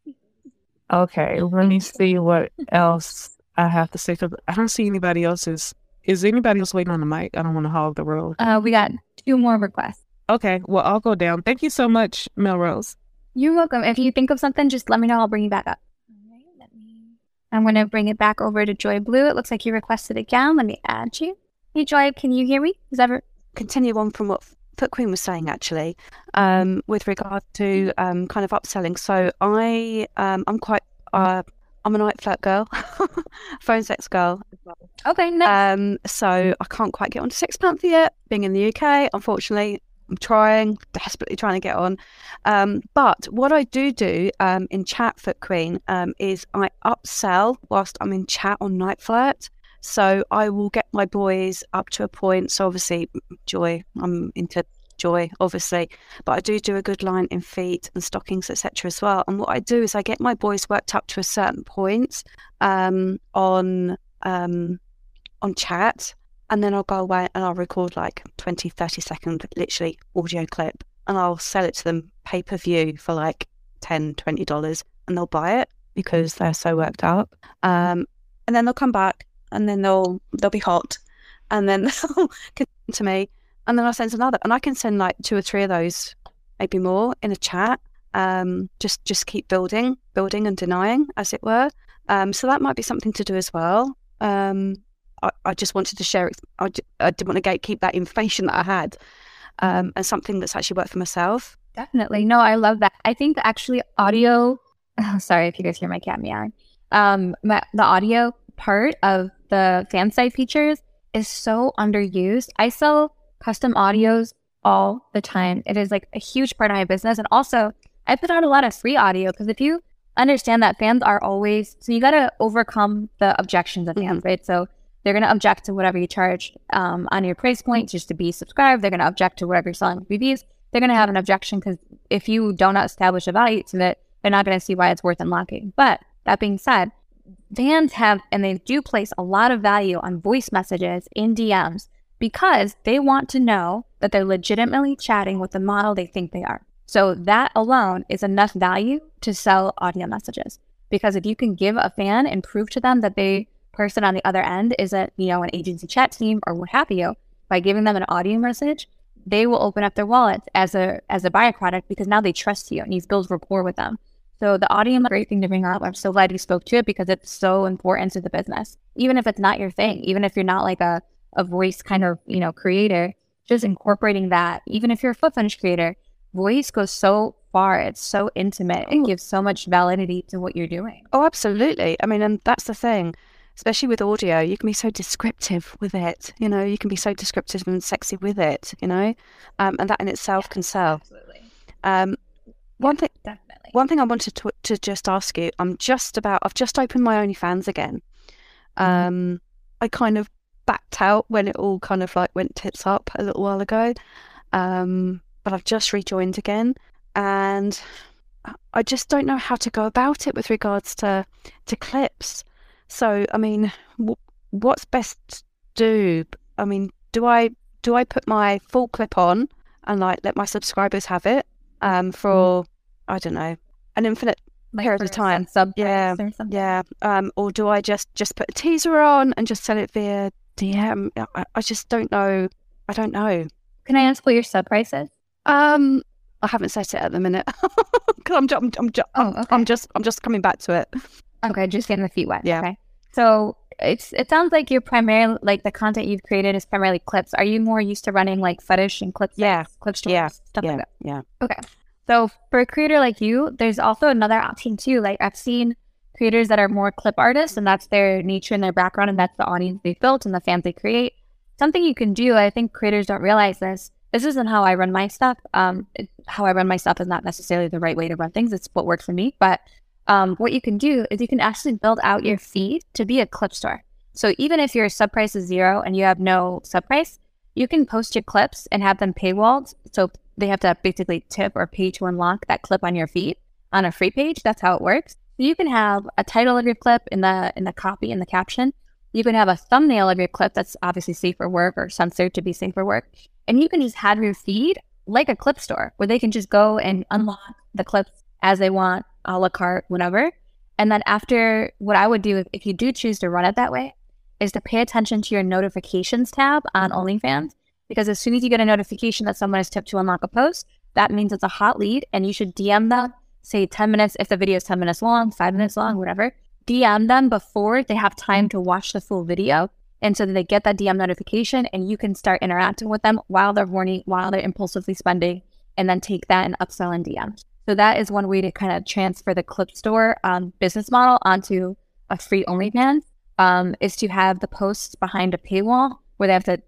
Okay, let me see what else I have to say. Cause I don't see anybody else's. Is anybody else waiting on the mic? I don't want to hog the road. Uh, we got two more requests. Okay, well, I'll go down. Thank you so much, MelRose. You're welcome. If you think of something, just let me know. I'll bring you back up. All right, let me. I'm going to bring it back over to Joy Blue. It looks like you requested again. Let me add you. Hey, Joy, can you hear me? Is ever continue on from what Foot Queen was saying actually, um, with regard to um, kind of upselling. So I um, I'm quite uh, I'm a night flirt girl, phone sex girl. Okay, nice. Um, so I can't quite get on to SextPanther yet. Being in the UK, unfortunately, I'm trying, desperately trying to get on. Um, but what I do do um, in chat, Foot Queen, um, is I upsell whilst I'm in chat on Night Flirt. So I will get my boys up to a point. So obviously, JOI, I'm into JOI, obviously, but I do do a good line in feet and stockings, etc. as well. And what I do is I get my boys worked up to a certain point um, on um, on chat, and then I'll go away and I'll record like 20, 30 second, literally audio clip, and I'll sell it to them pay per view for like 10 $20, and they'll buy it because they're so worked up. Um, and then they'll come back and then they'll they'll be hot, and then they'll come to me, and then I'll send another, and I can send like two or three of those, maybe more, in a chat. Um, just just keep building, building and denying, as it were. Um, so that might be something to do as well. Um, I, I, just wanted to share. I, I didn't want to keep that information that I had, um, and something that's actually worked for myself. Definitely, no, I love that. I think actually audio. Oh, sorry if you guys hear my cat meowing. Um, my, the audio part of the fan site features is so underused. I sell custom audios all the time. It is like a huge part of my business. And also, I put out a lot of free audio because if you understand that fans are always, so you got to overcome the objections of fans, mm-hmm. right? So they're going to object to whatever you charge um, on your price point just to be subscribed. They're going to object to whatever you're selling reviews. They're going to have an objection because if you don't establish a value to it, they're not going to see why it's worth unlocking. But that being said, fans have, and they do place a lot of value on voice messages in DMs because they want to know that they're legitimately chatting with the model they think they are. So that alone is enough value to sell audio messages. Because if you can give a fan and prove to them that the person on the other end isn't, you know, an agency chat team or what have you, by giving them an audio message, they will open up their wallet as a as a byproduct because now they trust you and you've built rapport with them. So the audio is a great thing to bring up. I'm so glad you spoke to it because it's so important to the business. Even if it's not your thing, even if you're not like a, a voice kind of, you know, creator, just incorporating that, even if you're a foot fetish creator, voice goes so far. It's so intimate. It gives so much validity to what you're doing. Oh, absolutely. I mean, and that's the thing, especially with audio, you can be so descriptive with it. You know, you can be so descriptive and sexy with it, you know, um, and that in itself yeah, can sell. Absolutely. Um, one thing, definitely. One thing I wanted to to just ask you. I'm just about. I've just opened my OnlyFans again. Mm-hmm. Um, I kind of backed out when it all kind of like went tits up a little while ago. Um, but I've just rejoined again, and I just don't know how to go about it with regards to to clips. So, I mean, w- what's best to do? I mean, do I do I put my full clip on and like let my subscribers have it, um, for mm-hmm. I don't know an infinite like period of time. Yeah, or yeah. Um, or do I just just put a teaser on and just sell it via DM? I, I just don't know. I don't know. Can I ask what your sub price is? Um, I haven't set it at the minute because I'm, I'm, I'm, oh, okay. I'm just I'm just coming back to it. Okay, just getting the feet wet. Yeah. Okay. So it's it sounds like you're primarily like the content you've created is primarily clips. Are you more used to running like fetish and clips? Yeah. clip stories, Yeah. stuff yeah, like that. yeah. Okay. So for a creator like you, there's also another option too. Like I've seen creators that are more clip artists and that's their nature and their background and that's the audience they've built and the fans they create. Something you can do, I think creators don't realize this. This isn't how I run my stuff. Um, it, how I run my stuff is not necessarily the right way to run things. It's what works for me. But um, what you can do is you can actually build out your feed to be a clip store. So even if your sub price is zero and you have no sub price, you can post your clips and have them paywalled. So they have to basically tip or pay to unlock that clip on your feed on a free page. That's how it works. You can have a title of your clip in the in the copy in the caption. You can have a thumbnail of your clip that's obviously safe for work or censored to be safe for work. And you can just have your feed like a clip store where they can just go and unlock the clips as they want, a la carte, whatever. And then after what I would do if, if you do choose to run it that way is to pay attention to your notifications tab on OnlyFans. Because as soon as you get a notification that someone has tipped to unlock a post, that means it's a hot lead and you should DM them, say 10 minutes, if the video is 10 minutes long, five minutes long, whatever. DM them before they have time to watch the full video. And so they get that DM notification and you can start interacting with them while they're horny, while they're impulsively spending, and then take that and upsell in DM. So that is one way to kind of transfer the clip store um, business model onto a free OnlyFans um, is to have the posts behind a paywall where they have to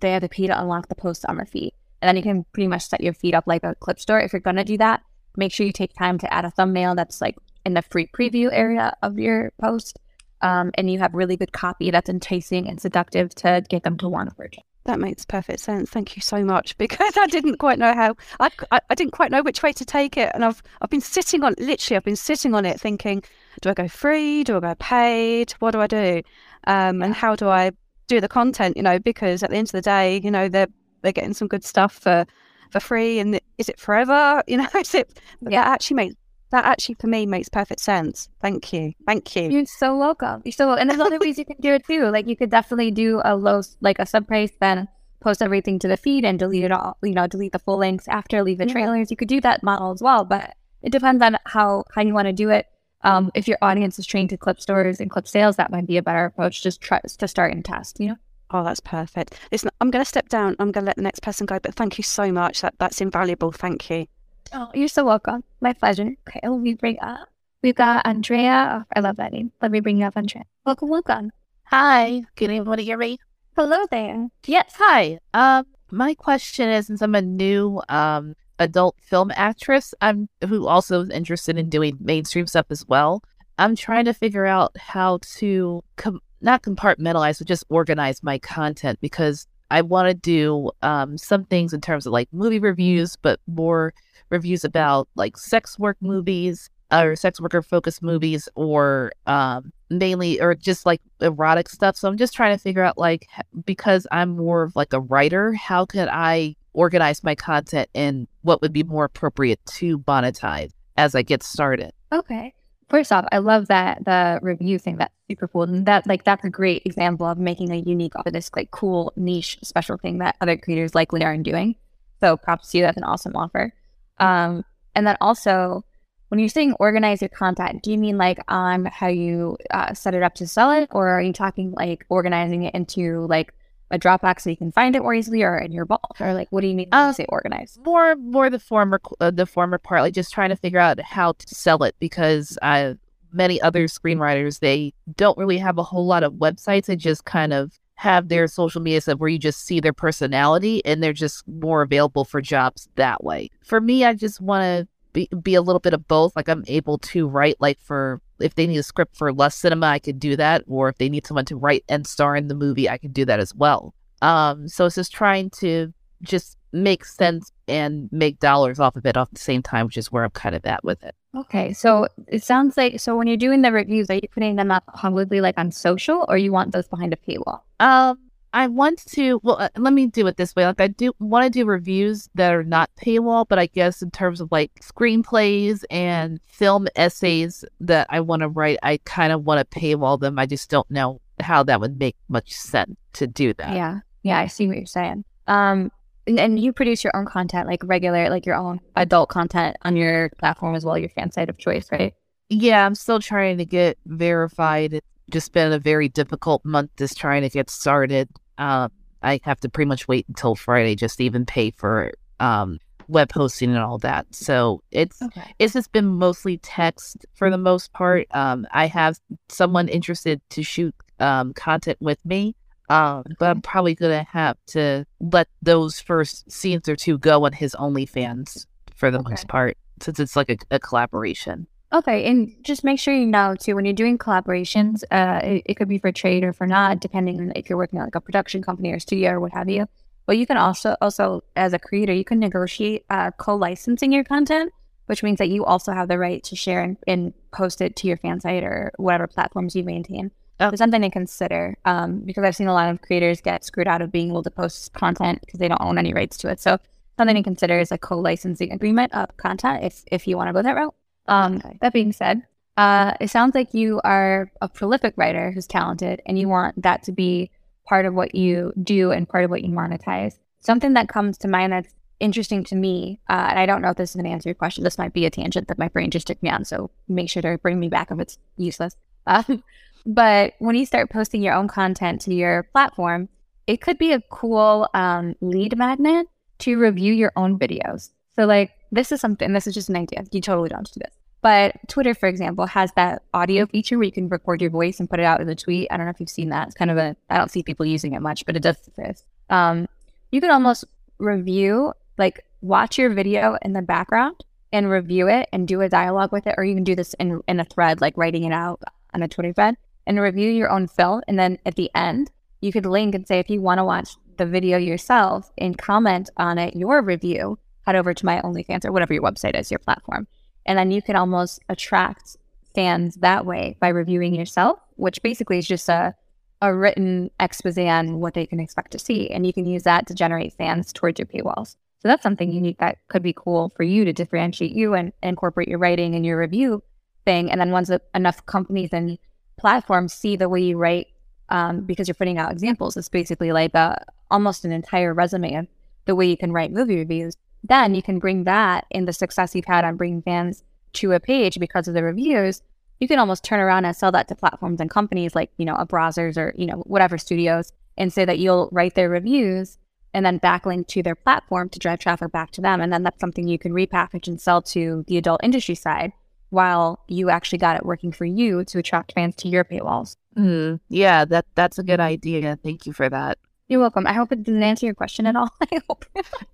they have to pay to unlock the post on their feed. And then you can pretty much set your feed up like a clip store. If you're gonna do that, make sure you take time to add a thumbnail that's like in the free preview area of your post. Um, and you have really good copy that's enticing and seductive to get them to want to purchase. That makes perfect sense. Thank you so much because I didn't quite know how I, I, I didn't quite know which way to take it, and I've I've been sitting on literally I've been sitting on it thinking, do I go free? Do I go paid? What do I do? Um, and how do I do the content? You know, because at the end of the day, you know they're they're getting some good stuff for for free, and is it forever? You know, is it? Yeah. That actually makes that actually for me makes perfect sense. Thank you, thank you. You're so welcome. You're so welcome. And there's other ways you can do it too. Like you could definitely do a low, like a sub price, then post everything to the feed and delete it all. You know, delete the full links after, leave the Yeah. trailers. You could do that model as well, but it depends on how how you want to do it. Um, if your audience is trained to clip stores and clip sales, that might be a better approach. Just try to start and test. You know. Oh, that's perfect. Listen, I'm going to step down. I'm going to let the next person go, but thank you so much. That that's invaluable. Thank you. Oh, you're so welcome. My pleasure. Okay, let me bring up. We've got Andrea. Oh, I love that name. Let me bring you up, Andrea. Welcome, welcome. Hi, can anybody hear me? Hello there. Yes, hi. Um, my question is, since I'm a new um adult film actress, I'm who also is interested in doing mainstream stuff as well. I'm trying to figure out how to com- not compartmentalize, but just organize my content because I want to do um some things in terms of like movie reviews, but more reviews about like sex work movies or sex worker focused movies or um mainly or just like erotic stuff so i'm just trying to figure out like because i'm more of like a writer how could i organize my content and what would be more appropriate to monetize as i get started Okay. First off, I love that the review thing. That's super cool. And that like that's a great example of making a unique of this like cool niche special thing that other creators likely aren't doing. So props to you. That's an awesome offer. Um, and then also when you're saying organize your content, do you mean like on how you uh, set it up to sell it, or are you talking like organizing it into like a Dropbox so you can find it more easily, or in your vault, or like what do you mean Uh, say organize? more more the former uh, the former part like just trying to figure out how to sell it because I many other screenwriters they don't really have a whole lot of websites. They just kind of have their social media stuff where you just see their personality and they're just more available for jobs that way. For me I just want to be, be a little bit of both. Like I'm able to write like for if they need a script for Lust Cinema I could do that or if they need someone to write and star in the movie I could do that as well um so it's just trying to just make sense and make dollars off of it off the same time, which is where I'm kind of at with it. Okay, so it sounds like so when you're doing the reviews, are you putting them up publicly like on social, or you want those behind a paywall? Um, I want to. Well, uh, let me do it this way. Like, I do want to do reviews that are not paywall, but I guess in terms of like screenplays and film essays that I want to write, I kind of want to paywall them. I just don't know how that would make much sense to do that. Yeah, yeah, I see what you're saying. Um, and, and you produce your own content, like regular, like your own adult content on your platform as well, your fan site of choice, right? Yeah, I'm still trying to get verified. Just been a very difficult month just trying to get started. Uh, I have to pretty much wait until Friday just to even pay for um, web hosting and all that. So it's okay. it's just been mostly text for the most part. Um, I have someone interested to shoot um, content with me, um, but I'm probably gonna have to let those first scenes or two go on his OnlyFans for the okay. most part, since it's like a, a, collaboration. Okay, and just make sure you know too when you're doing collaborations, uh, it, it could be for trade or for not, depending on if you're working on like a production company or studio or what have you. But you can also also as a creator, you can negotiate uh, co-licensing your content, which means that you also have the right to share and, and post it to your fan site or whatever platforms you maintain. Oh. So something to consider um, because I've seen a lot of creators get screwed out of being able to post content because they don't own any rights to it. So something to consider is a co-licensing agreement of content if if you want to go that route. Um, okay. That being said, uh, it sounds like you are a prolific writer who's talented, and you want that to be part of what you do and part of what you monetize. Something that comes to mind that's interesting to me, uh, and I don't know if this is going to answer your question. This might be a tangent that my brain just took me on, so make sure to bring me back if it's useless. Uh, but when you start posting your own content to your platform, it could be a cool um, lead magnet to review your own videos. So, like, this is something, this is just an idea. You totally don't do this. But Twitter, for example, has that audio feature where you can record your voice and put it out in the tweet. I don't know if you've seen that. It's kind of a, I don't see people using it much, but it does exist. Um, you can almost review, like watch your video in the background and review it and do a dialogue with it. Or you can do this in, in a thread, like writing it out on a Twitter thread and review your own film. And then at the end, you could link and say, if you want to watch the video yourself and comment on it, your review, head over to my OnlyFans or whatever your website is, your platform and then you can almost attract fans that way by reviewing yourself, which basically is just a, a written expose on what they can expect to see. And you can use that to generate fans towards your paywalls. So that's something unique that could be cool for you to differentiate you and incorporate your writing and your review thing. And then once enough companies and platforms see the way you write, um, because you're putting out examples, it's basically like a, almost an entire resume of the way you can write movie reviews then you can bring that in the success you've had on bringing fans to a page because of the reviews. You can almost turn around and sell that to platforms and companies like, you know, a Brazzers or, you know, whatever studios and say that you'll write their reviews and then backlink to their platform to drive traffic back to them. And then that's something you can repackage and sell to the adult industry side while you actually got it working for you to attract fans to your paywalls. Mm, yeah, that that's a good idea. Thank you for that. You're welcome. I hope it didn't answer your question at all. I hope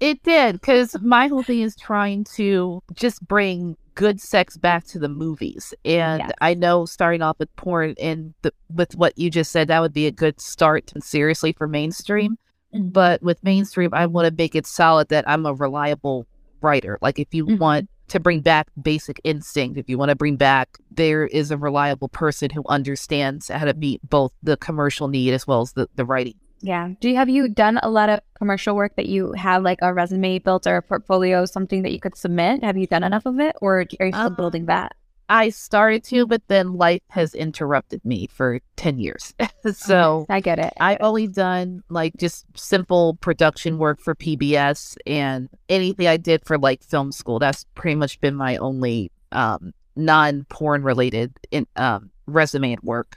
it did, because my whole thing is trying to just bring good sex back to the movies. And yes. I know starting off with porn and the, with what you just said, that would be a good start seriously for mainstream. Mm-hmm. But with mainstream, I want to make it solid that I'm a reliable writer. Like if you mm-hmm. want to bring back basic instinct, if you want to bring back, there is a reliable person who understands how to meet both the commercial need as well as the, the writing yeah. Do you have you done a lot of commercial work that you have like a resume built or a portfolio, something that you could submit? Have you done enough of it or are you still um, building that? I started to, but then life has interrupted me for 10 years. so okay, I get it. I've only done like just simple production work for PBS and anything I did for like film school. That's pretty much been my only um, non porn related in, um, resume work.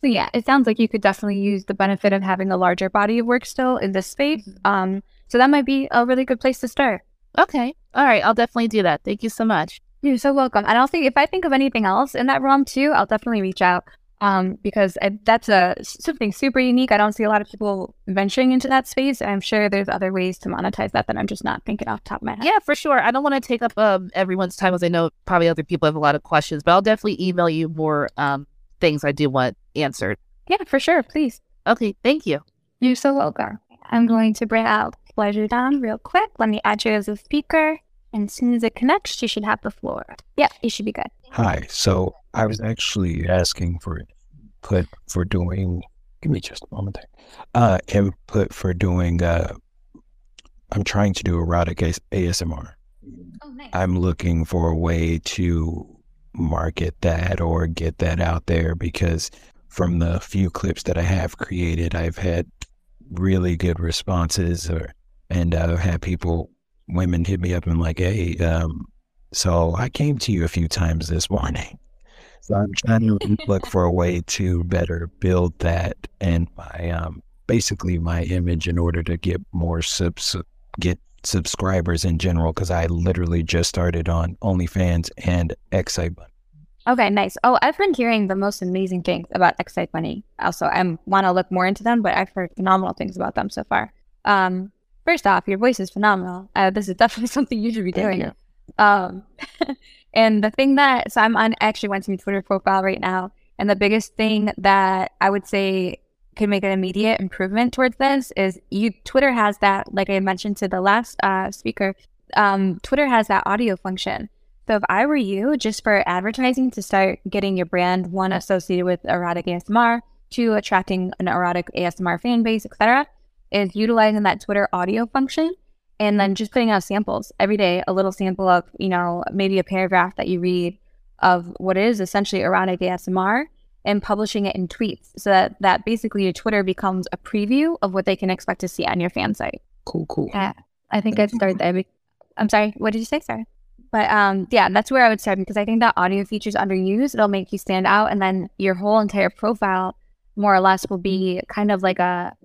So yeah, it sounds like you could definitely use the benefit of having a larger body of work still in this space. Mm-hmm. Um, so that might be a really good place to start. Okay. All right. I'll definitely do that. Thank you so much. You're so welcome. And I'll think if I think of anything else in that realm too, I'll definitely reach out. Um, because I, that's a something super unique. I don't see a lot of people venturing into that space. I'm sure there's other ways to monetize that that I'm just not thinking off top of my head. Yeah, for sure. I don't want to take up um, everyone's time, as I know probably other people have a lot of questions, but I'll definitely email you more um, things I do want answered. Yeah, for sure. Please. Okay. Thank you. You're so welcome. I'm going to bring out Pleasure down real quick. Let me add you as a speaker. And as soon as it connects, you should have the floor. Yeah, you should be good. Hi. So I was actually asking for input for doing, give me just a moment there, uh, input for doing, uh, I'm trying to do erotic ASMR. Oh, nice. I'm looking for a way to market that or get that out there because from the few clips that I have created, I've had really good responses or and I've had people women hit me up and like, hey, um, so I came to you a few times this morning. So I'm trying to look for a way to better build that and my um basically my image in order to get more subs get subscribers in general because I literally just started on OnlyFans and Excite Bunny. Okay, nice. Oh, I've been hearing the most amazing things about Excite Bunny. Also, I want to look more into them, but I've heard phenomenal things about them so far. Um, first off, your voice is phenomenal. Uh, this is definitely something you should be doing. Um, and the thing that so I'm on actually went to my Twitter profile right now, and the biggest thing that I would say can make an immediate improvement towards this is you Twitter has that, like I mentioned to the last uh, speaker, um, Twitter has that audio function. So if I were you, just for advertising to start getting your brand one associated with erotic ASMR, two attracting an erotic ASMR fan base, etc., is utilizing that Twitter audio function and then just putting out samples every day, a little sample of, you know, maybe a paragraph that you read of what is essentially erotic ASMR and publishing it in tweets so that, that basically your Twitter becomes a preview of what they can expect to see on your fan site. Cool, cool. Yeah, I think I'd start there. I'm sorry, what did you say, sir? But um, yeah, that's where I would start because I think that audio feature is underused. It'll make you stand out, and then your whole entire profile, more or less, will be kind of like a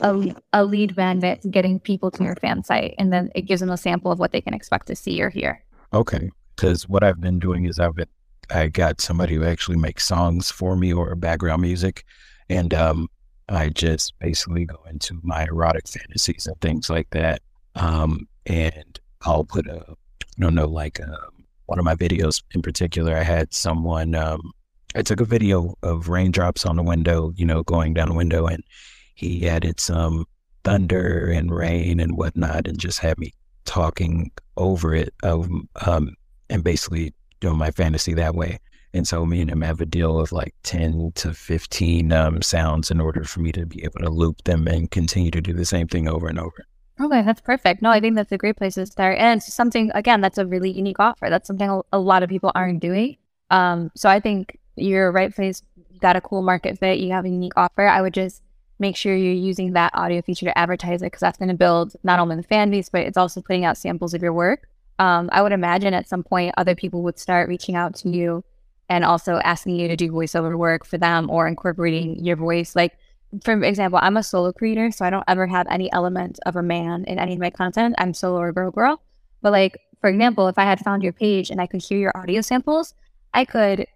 a, a lead magnet getting people to your fan site, and then it gives them a sample of what they can expect to see or hear. Okay, because what I've been doing is I've been I got somebody who actually makes songs for me or background music, and um, I just basically go into my erotic fantasies and things like that. Um, and I'll put a, I don't know, like um, one of my videos in particular, I had someone, um, I took a video of raindrops on the window, you know, going down the window, and he added some thunder and rain and whatnot, and just had me talking over it, um, um and basically doing my fantasy that way. And so me and him have a deal of like 10 to 15 um, sounds in order for me to be able to loop them and continue to do the same thing over and over. Okay, that's perfect. No, I think that's a great place to start. And something, again, that's a really unique offer. That's something a lot of people aren't doing. Um, so I think you're right place, got a cool market fit, you have a unique offer. I would just make sure you're using that audio feature to advertise it because that's going to build not only the fan base, but it's also putting out samples of your work um, I would imagine at some point other people would start reaching out to you and also asking you to do voiceover work for them or incorporating your voice. Like, for example, I'm a solo creator, so I don't ever have any element of a man in any of my content. I'm solo or girl girl. But like, for example, if I had found your page and I could hear your audio samples, I could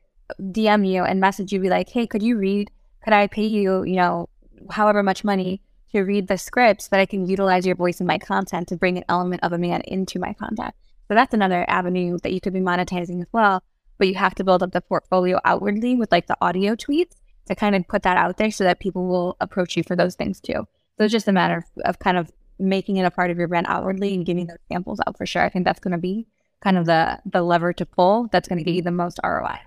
DM you and message you, be like, hey, could you read? Could I pay you, you know, however much money to read the scripts that I can utilize your voice in my content to bring an element of a man into my content? So that's another avenue that you could be monetizing as well. But you have to build up the portfolio outwardly with like the audio tweets to kind of put that out there so that people will approach you for those things too. So it's just a matter of, of kind of making it a part of your brand outwardly and giving those samples out for sure. I think that's going to be kind of the the lever to pull that's going to get you the most ROI.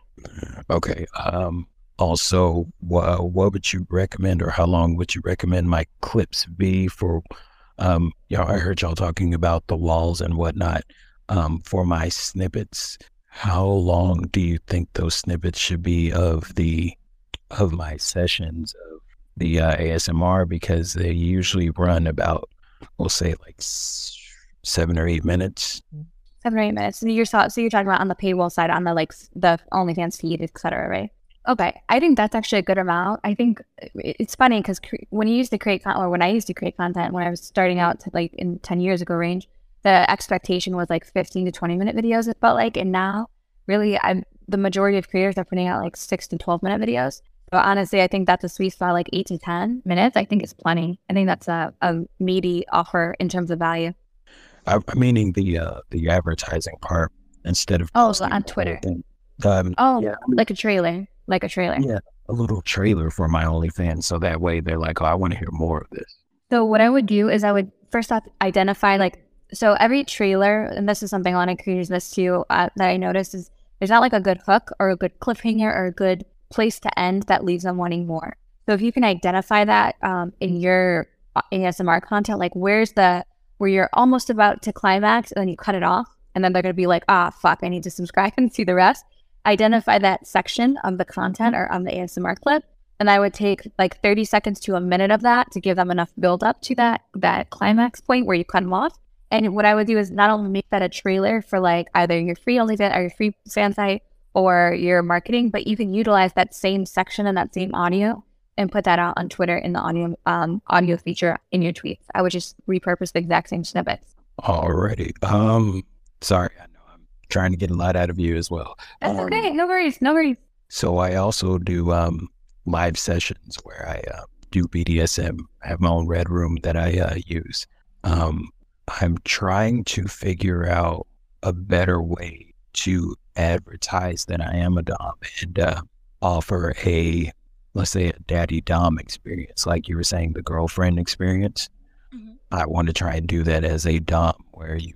Okay. Um, also, wh- what would you recommend, or how long would you recommend my clips be for? Um, know, I heard y'all talking about the walls and whatnot um, for my snippets. How long do you think those snippets should be of the of my sessions of the uh, ASMR? Because they usually run about, we'll say, like seven or eight minutes. Seven or eight minutes. So you're so you're talking about on the paywall side, on the like the OnlyFans feed, etc. Right? Okay, I think that's actually a good amount. I think it's funny because cre- when you used to create content, or when I used to create content when I was starting out, to like in ten years ago range, the expectation was like 15 to 20 minute videos, it felt like. And now, really, I'm the majority of creators are putting out like six to 12 minute videos. But honestly, I think that's a sweet spot, like eight to 10 minutes. I think it's plenty. I think that's a, a meaty offer in terms of value. I'm meaning the uh, the advertising part instead of oh, so on Twitter. Um, oh, yeah, like a trailer, like a trailer. Yeah, a little trailer for my OnlyFans, so that way they're like, "Oh, I want to hear more of this." So what I would do is I would first off identify like so every trailer, and this is something a lot of creators miss too, uh, that I noticed is there's not like a good hook or a good cliffhanger or a good place to end that leaves them wanting more. So if you can identify that um, in your uh, ASMR content, like where's the where you're almost about to climax and then you cut it off, and then they're gonna be like, ah, fuck, I need to subscribe and see the rest. Identify that section of the content or on the ASMR clip, and I would take like 30 seconds to a minute of that to give them enough build up to that that climax point where you cut them off. And what I would do is not only make that a trailer for like either your free only OnlyFans or your free fan site or your marketing, but you can utilize that same section and that same audio and put that out on Twitter in the audio um, audio feature in your tweets. I would just repurpose the exact same snippets. Alrighty. Um, sorry, I know I'm trying to get a lot out of you as well. That's Um, okay. No worries. No worries. So I also do um, live sessions where I uh, do BDSM. I have my own red room that I uh, use. Um, I'm trying to figure out a better way to advertise that I am a Dom and uh, offer a, let's say, a daddy Dom experience, like you were saying, the girlfriend experience. Mhm. I want to try and do that as a Dom where you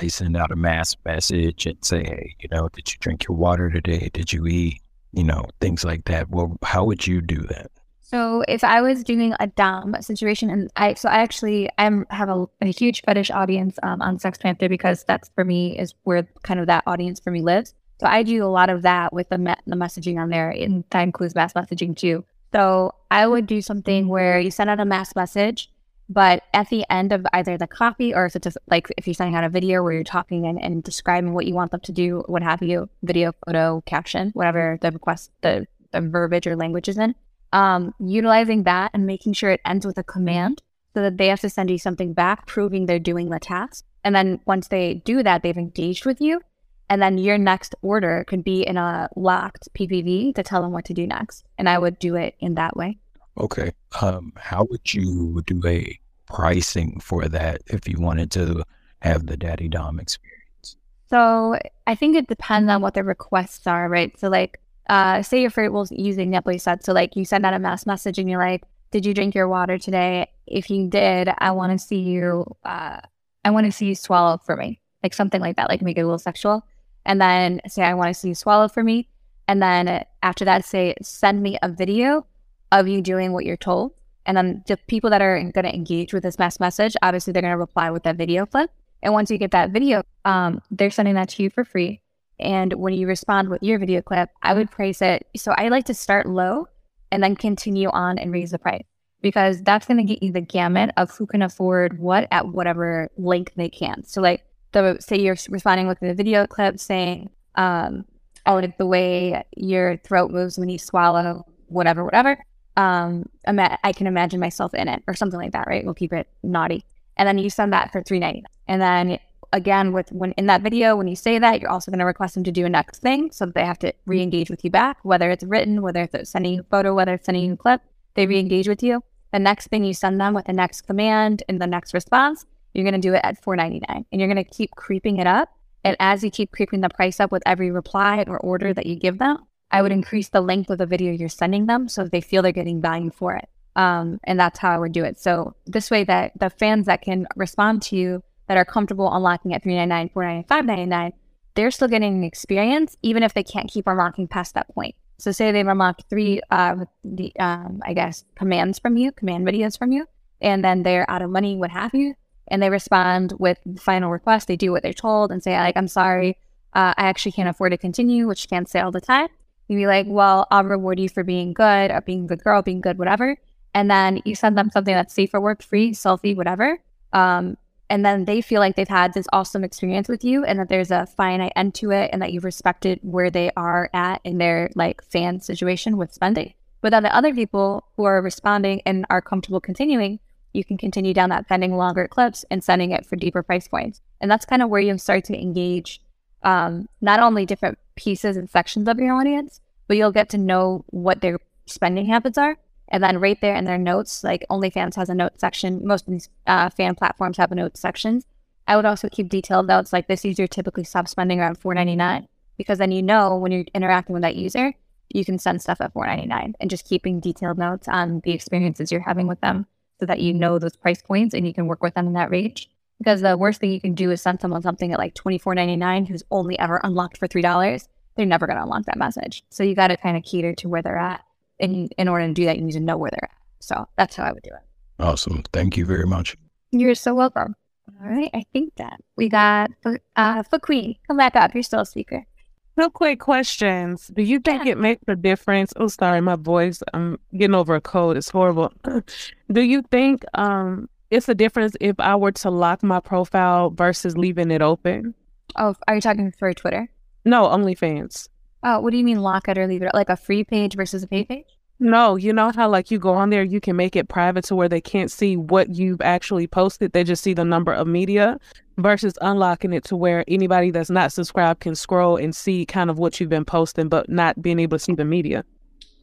I send out a mass message and say, hey, you know, did you drink your water today? Did you eat? You know, things like that. Well, how would you do that? So if I was doing a dom situation, and I so I actually I'm have a, a huge fetish audience um, on SextPanther because that's for me is where kind of that audience for me lives. So I do a lot of that with the me- the messaging on there, and that includes mass messaging too. So I would do something where you send out a mass message, but at the end of either the copy or if it's just like if you're sending out a video where you're talking and, and describing what you want them to do, what have you, video, photo, caption, whatever the request, the, the verbiage or language is in, um, utilizing that and making sure it ends with a command so that they have to send you something back proving they're doing the task. And then once they do that, they've engaged with you. And then your next order could be in a locked PPV to tell them what to do next. And I would do it in that way. Okay. Um, how would you do a pricing for that if you wanted to have the daddy Dom experience? So I think it depends on what the requests are, right? So like, uh, say your friend was using set. So like you send out a mass message and you're like, did you drink your water today? If you did, I want to see you, uh, I want to see you swallow for me. Like something like that, like make it a little sexual. And then say, I want to see you swallow for me. And then after that, say, send me a video of you doing what you're told. And then the people that are going to engage with this mass message, obviously they're going to reply with that video clip. And once you get that video, um, they're sending that to you for free. And when you respond with your video clip, I would price it. So I like to start low and then continue on and raise the price because that's going to get you the gamut of who can afford what at whatever length they can. So like the say you're responding with a video clip saying, um, "Oh, like the way your throat moves when you swallow, whatever, whatever." Um, ima- I can imagine myself in it or something like that, right? We'll keep it naughty, and then you send that for three ninety nine, and then again with when in that video when you say that you're also going to request them to do a next thing so that they have to re-engage with you back whether it's written whether it's sending a photo whether it's sending a clip they re-engage with you. The next thing you send them with the next command and the next response you're going to do it at 499 and you're going to keep creeping it up. And as you keep creeping the price up with every reply or order that you give them i would increase the length of the video you're sending them so they feel they're getting value for it. Um, and that's how i would do it. So this way that the fans that can respond to you that are comfortable unlocking at 399 499 599 they're still getting an experience even if they can't keep unlocking past that point. So say they've unlocked three uh, the um, i guess commands from you command videos from you and then they're out of money what have you and they respond with the final request they do what they're told and say like i'm sorry uh, i actually can't afford to continue which you can't say all the time. You'd be like well i'll reward you for being good or being a good girl being good whatever. And then you send them something that's safe for work free selfie whatever um, and then they feel like they've had this awesome experience with you and that there's a finite end to it and that you've respected where they are at in their like fan situation with spending but then the other people who are responding and are comfortable continuing you can continue down that sending longer clips and sending it for deeper price points. And that's kind of where you start to engage um, not only different pieces and sections of your audience but you'll get to know what their spending habits are and then right there in their notes, like OnlyFans has a note section. Most of these uh, fan platforms have a note section. I would also keep detailed notes like this user typically stops spending around four ninety nine because then you know when you're interacting with that user, you can send stuff at four ninety nine and just keeping detailed notes on the experiences you're having with them so that you know those price points and you can work with them in that range. Because the worst thing you can do is send someone something at like twenty four ninety nine who's only ever unlocked for three dollars. They're never going to unlock that message. So you got to kind of cater to where they're at and in order to do that, you need to know where they're at. So that's how I would do it. Awesome. Thank you very much. You're so welcome. All right. I think that we got uh for Queen. Come back up. You're still a speaker. Real quick questions. Do you think it makes a difference? Oh, sorry, my voice. I'm getting over a cold. It's horrible. Do you think um it's a difference if I were to lock my profile versus leaving it open? Oh, are you talking for Twitter? No, OnlyFans. Oh, what do you mean lock it or leave it? Like a free page versus a paid page? No, you know how like you go on there, you can make it private to where they can't see what you've actually posted. They just see the number of media versus unlocking it to where anybody that's not subscribed can scroll and see kind of what you've been posting, but not being able to see the media.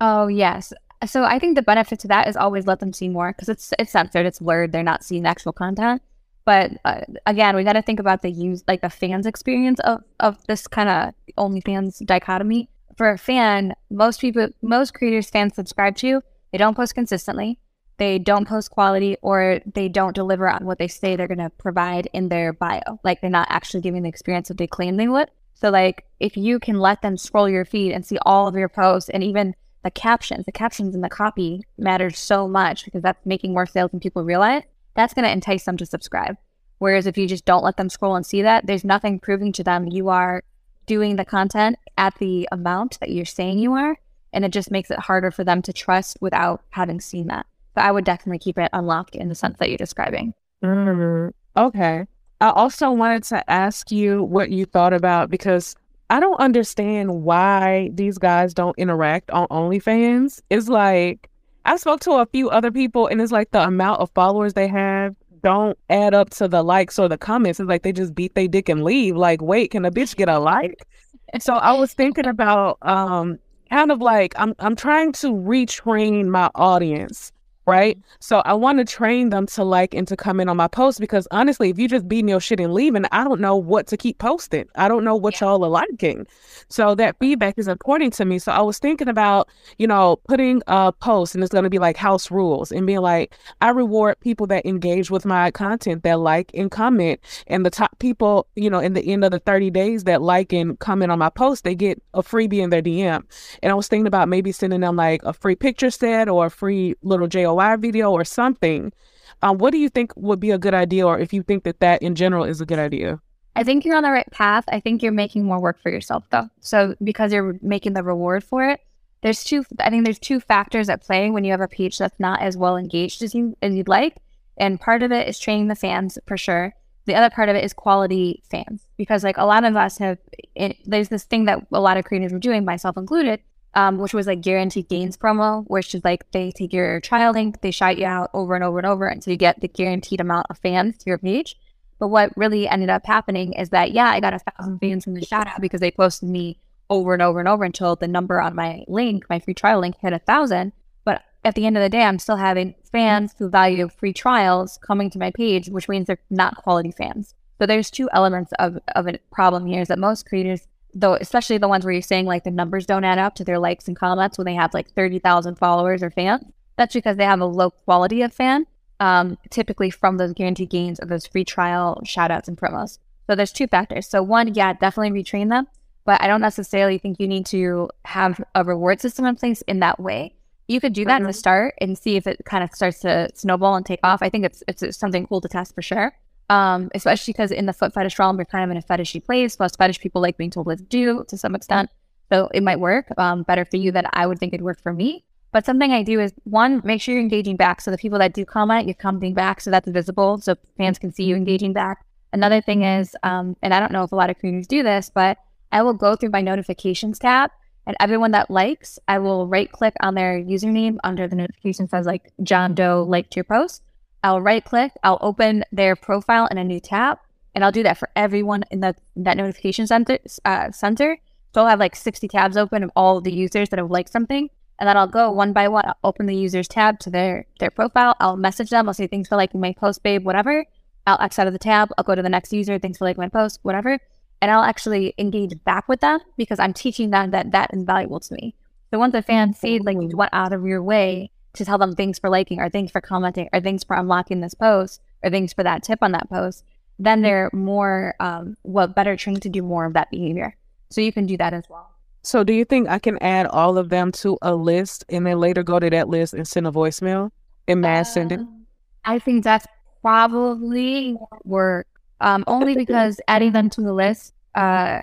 Oh yes. So I think the benefit to that is always let them see more because it's it's censored, it's blurred, they're not seeing actual content. But uh, again, we got to think about the use, like the fans' experience of of this kind of OnlyFans dichotomy for a fan, most people, most creators fans subscribe to, they don't post consistently, they don't post quality, or they don't deliver on what they say they're going to provide in their bio. Like they're not actually giving the experience that they claim they would. So, like, if you can let them scroll your feed and see all of your posts and even the captions, the captions and the copy matters so much because that's making more sales than people realize. That's going to entice them to subscribe. Whereas if you just don't let them scroll and see that, there's nothing proving to them you are doing the content at the amount that you're saying you are. And it just makes it harder for them to trust without having seen that. But I would definitely keep it unlocked in the sense that you're describing. Mm, okay. I also wanted to ask you what you thought about because I don't understand why these guys don't interact on OnlyFans. It's like I spoke to a few other people and it's like the amount of followers they have don't add up to the likes or the comments. It's like they just beat their dick and leave. Like, wait, can a bitch get a like? so I was thinking about um kind of like I'm I'm trying to retrain my audience right? Mm-hmm. So I want to train them to like and to comment on my posts because honestly, if you just beating your shit and leaving, I don't know what to keep posting. I don't know what yeah. y'all are liking. So that feedback is important to me. So I was thinking about, you know, putting a post and it's going to be like house rules and being like, I reward people that engage with my content, that like and comment. And the top people, you know, in the end of the 30 days that like and comment on my post, they get a freebie in their DM. And I was thinking about maybe sending them like a free picture set or a free little JOI video or something. Um, what do you think would be a good idea, or if you think that that in general is a good idea? I think you're on the right path. I think you're making more work for yourself though. So because you're making the reward for it, there's two. I think there's two factors at play when you have a page that's not as well engaged as you as you'd like. And part of it is training the fans for sure. The other part of it is quality fans because like a lot of us have. It, there's this thing that a lot of creators are doing, myself included, um, which was like guaranteed gains promo, which is like they take your trial link, they shout you out over and over and over until you get the guaranteed amount of fans to your page. But what really ended up happening is that, yeah, I got a thousand fans from the shout out because they posted me over and over and over until the number on my link, my free trial link, hit a thousand. But at the end of the day, I'm still having fans who value free trials coming to my page, which means they're not quality fans. So there's two elements of, of a problem here is that most creators though especially the ones where you're saying like the numbers don't add up to their likes and comments when they have like 30,000 followers or fans that's because they have a low quality of fan um, typically from those guaranteed gains or those free trial shout outs and promos. So there's two factors. So one yeah definitely retrain them but i don't necessarily think you need to have a reward system in place in that way. You could do that mm-hmm. in the start and see if it kind of starts to snowball and take off. I think it's it's something cool to test for sure um, especially because in the foot fetish realm, we're kind of in a fetishy place. Most fetish people like being told what to do to some extent. So it might work um, better for you than I would think it'd work for me. But something I do is one, make sure you're engaging back. So the people that do comment, you're commenting back so that's visible so fans can see you engaging back. Another thing is, um, and I don't know if a lot of creators do this, but I will go through my notifications tab and everyone that likes, I will right click on their username under the notification says like John Doe liked your post. I'll right click, I'll open their profile in a new tab, and I'll do that for everyone in the that notification center. Uh, center. So I'll have like 60 tabs open of all the users that have liked something, and then I'll go one by one. I'll open the user's tab to their their profile. I'll message them. I'll say thanks for liking my post, babe, whatever. I'll X out of the tab. I'll go to the next user. Thanks for liking my post, whatever. And I'll actually engage back with them because I'm teaching them that that is valuable to me. So once a fan sees like you went out of your way to tell them thanks for liking or thanks for commenting or thanks for unlocking this post or thanks for that tip on that post, then mm-hmm. they're more um, well better trained to do more of that behavior. So you can do that as well. So do you think I can add all of them to a list and then later go to that list and send a voicemail and mass uh, send it? Um, I think that's probably work. Um, only because adding them to the list, uh,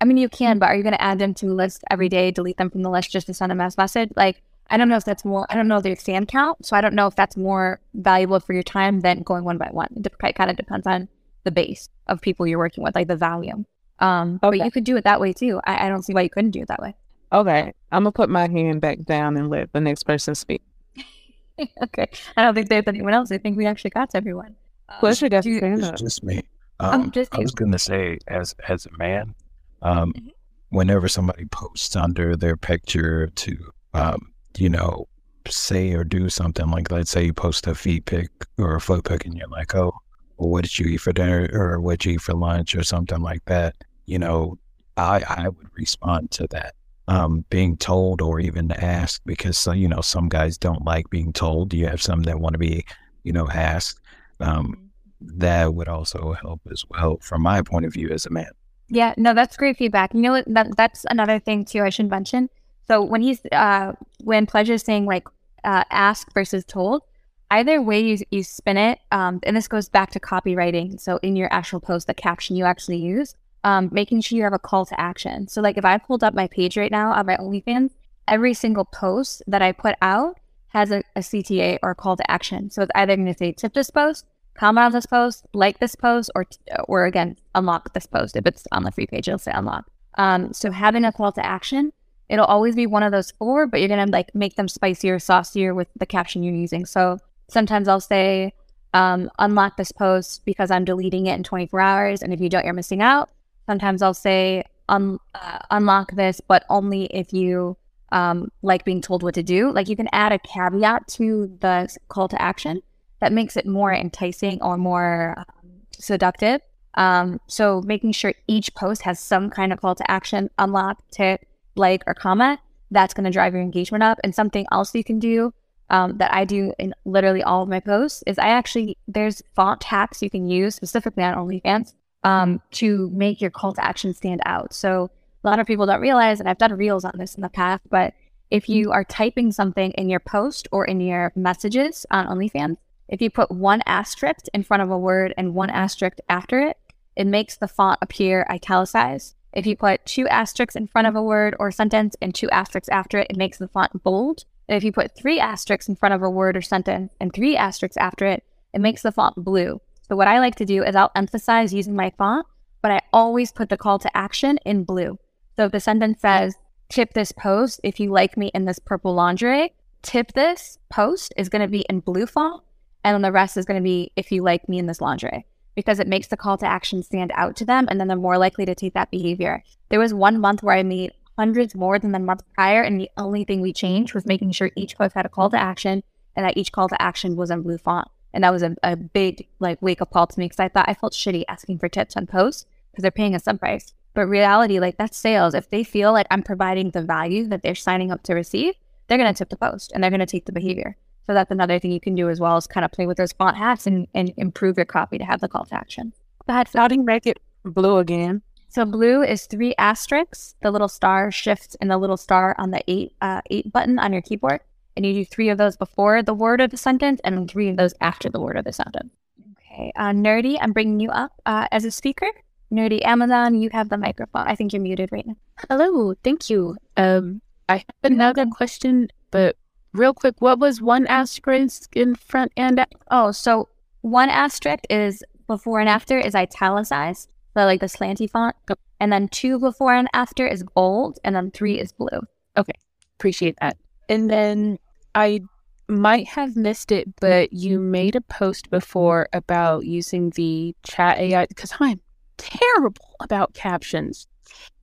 I mean, you can, but are you going to add them to the list every day, delete them from the list just to send a mass message? Like, I don't know if that's more, I don't know their fan count. So I don't know if that's more valuable for your time than going one by one. It kind of depends on the base of people you're working with, like the volume. Um, okay. But you could do it that way too. I, I don't see why you couldn't do it that way. Okay, I'm gonna put my hand back down and let the next person speak. okay, I don't think there's anyone else. I think we actually got to everyone. Plus, you got you- It's just me. Oh, Um, just I was gonna say, as as a man, um, Mhm. whenever somebody posts under their picture to, um, you know, say or do something like, let's say you post a feet pic or a foot pic, and you're like, oh, well, what did you eat for dinner, or what did you eat for lunch, or something like that. You know, I I would respond to that. Um, being told or even asked because so, you know some guys don't like being told. You have some that want to be, you know, asked. Um, that would also help as well from my point of view as a man. Yeah, no, that's great feedback. You know? That, that's another thing too. I should mention. So when he's uh when Pleasure's saying like uh, ask versus told, either way you you spin it, um, and this goes back to copywriting. So in your actual post, the caption you actually use, um, making sure you have a call to action. So like if I pulled up my page right now on my OnlyFans, every single post that I put out has a, a CTA or a call to action. So it's either going to say tip this post, comment on this post, like this post, or or again unlock this post. If it's on the free page, it'll say unlock. Um, so having a call to action, it'll always be one of those four, but you're gonna like make them spicier, saucier with the caption you're using. So sometimes I'll say um, unlock this post because I'm deleting it in 24 hours, and if you don't, you're missing out. Sometimes I'll say un- uh, unlock this, but only if you um, like being told what to do. Like you can add a caveat to the call to action that makes it more enticing or more um, seductive. Um, so making sure each post has some kind of call to action, unlock, tip, like, or comment, that's going to drive your engagement up. And something else you can do um, that I do in literally all of my posts is I actually, there's font hacks you can use specifically on OnlyFans um, to make your call to action stand out. So a lot of people don't realize, and I've done reels on this in the past, but if you are typing something in your post or in your messages on OnlyFans, if you put one asterisk in front of a word and one asterisk after it, it makes the font appear italicized. If you put two asterisks in front of a word or sentence and two asterisks after it, it makes the font bold. And if you put three asterisks in front of a word or sentence and three asterisks after it, it makes the font blue. So what I like to do is I'll emphasize using my font, but I always put the call to action in blue. So if the sentence says, tip this post if you like me in this purple lingerie, tip this post is going to be in blue font. And then the rest is going to be if you like me in this lingerie because it makes the call to action stand out to them and then they're more likely to take that behavior. There was one month where I made hundreds more than the month prior, and the only thing we changed was making sure each post had a call to action and that each call to action was in blue font. And that was a, a big like wake up call to me because I thought I felt shitty asking for tips on posts because they're paying a sub price. But reality, like that's sales. If they feel like I'm providing the value that they're signing up to receive, they're going to tip the post and they're going to take the behavior. So that's another thing you can do as well is kind of play with those font hacks and, and improve your copy to have the call to action. Go ahead. Phil. How do you make it blue again? So blue is three asterisks. The little star shifts in the little star on the eight uh, eight button on your keyboard, and you do three of those before the word of the sentence, and three of those after the word of the sentence. Okay, uh, nerdy, I'm bringing you up uh, as a speaker. Nerdy Amazon, you have the microphone. I think you're muted right now. Hello, thank you. Um, I have another question, but real quick, what was one asterisk in front and a- Oh, so one asterisk is before and after is italicized, so like the slanty font, and then two before and after is bold, and then three is blue. Okay, appreciate that. And then I might have missed it, but you made a post before about using the chat AI because I'm terrible about captions.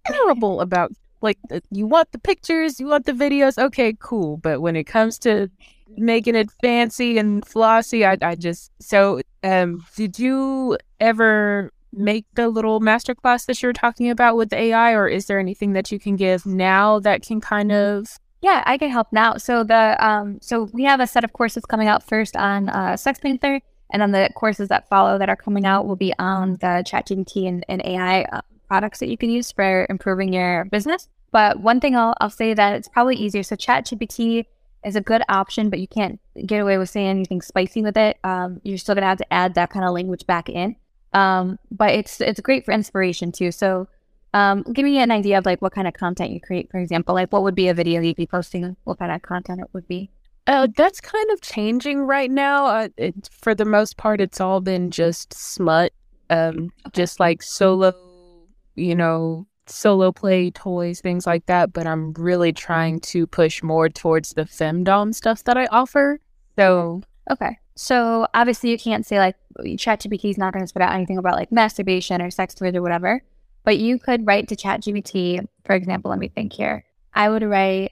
Terrible about like you want the pictures, you want the videos. Okay, cool. But when it comes to making it fancy and flossy, I, I just so um did you ever make the little masterclass that you were talking about with the AI or is there anything that you can give now that can kind of Yeah, I can help now. So the um, so we have a set of courses coming out first on uh, SextPanther, and then the courses that follow that are coming out will be on the ChatGPT and, and AI uh, products that you can use for improving your business. But one thing I'll I'll say that it's probably easier. So ChatGPT is a good option, but you can't get away with saying anything spicy with it. Um, you're still gonna have to add that kind of language back in. Um, but it's it's great for inspiration too. So um, give me an idea of like what kind of content you create, for example. Like what would be a video you'd be posting? What kind of content it would be? Uh, that's kind of changing right now. Uh, it, for the most part, it's all been just smut, um, just like solo, you know, solo play toys, things like that, but I'm really trying to push more towards the femdom stuff that I offer. So Okay. So obviously you can't say like ChatGPT is not going to spit out anything about like masturbation or sex toys or whatever, but you could write to ChatGPT, for example, let me think here. I would write,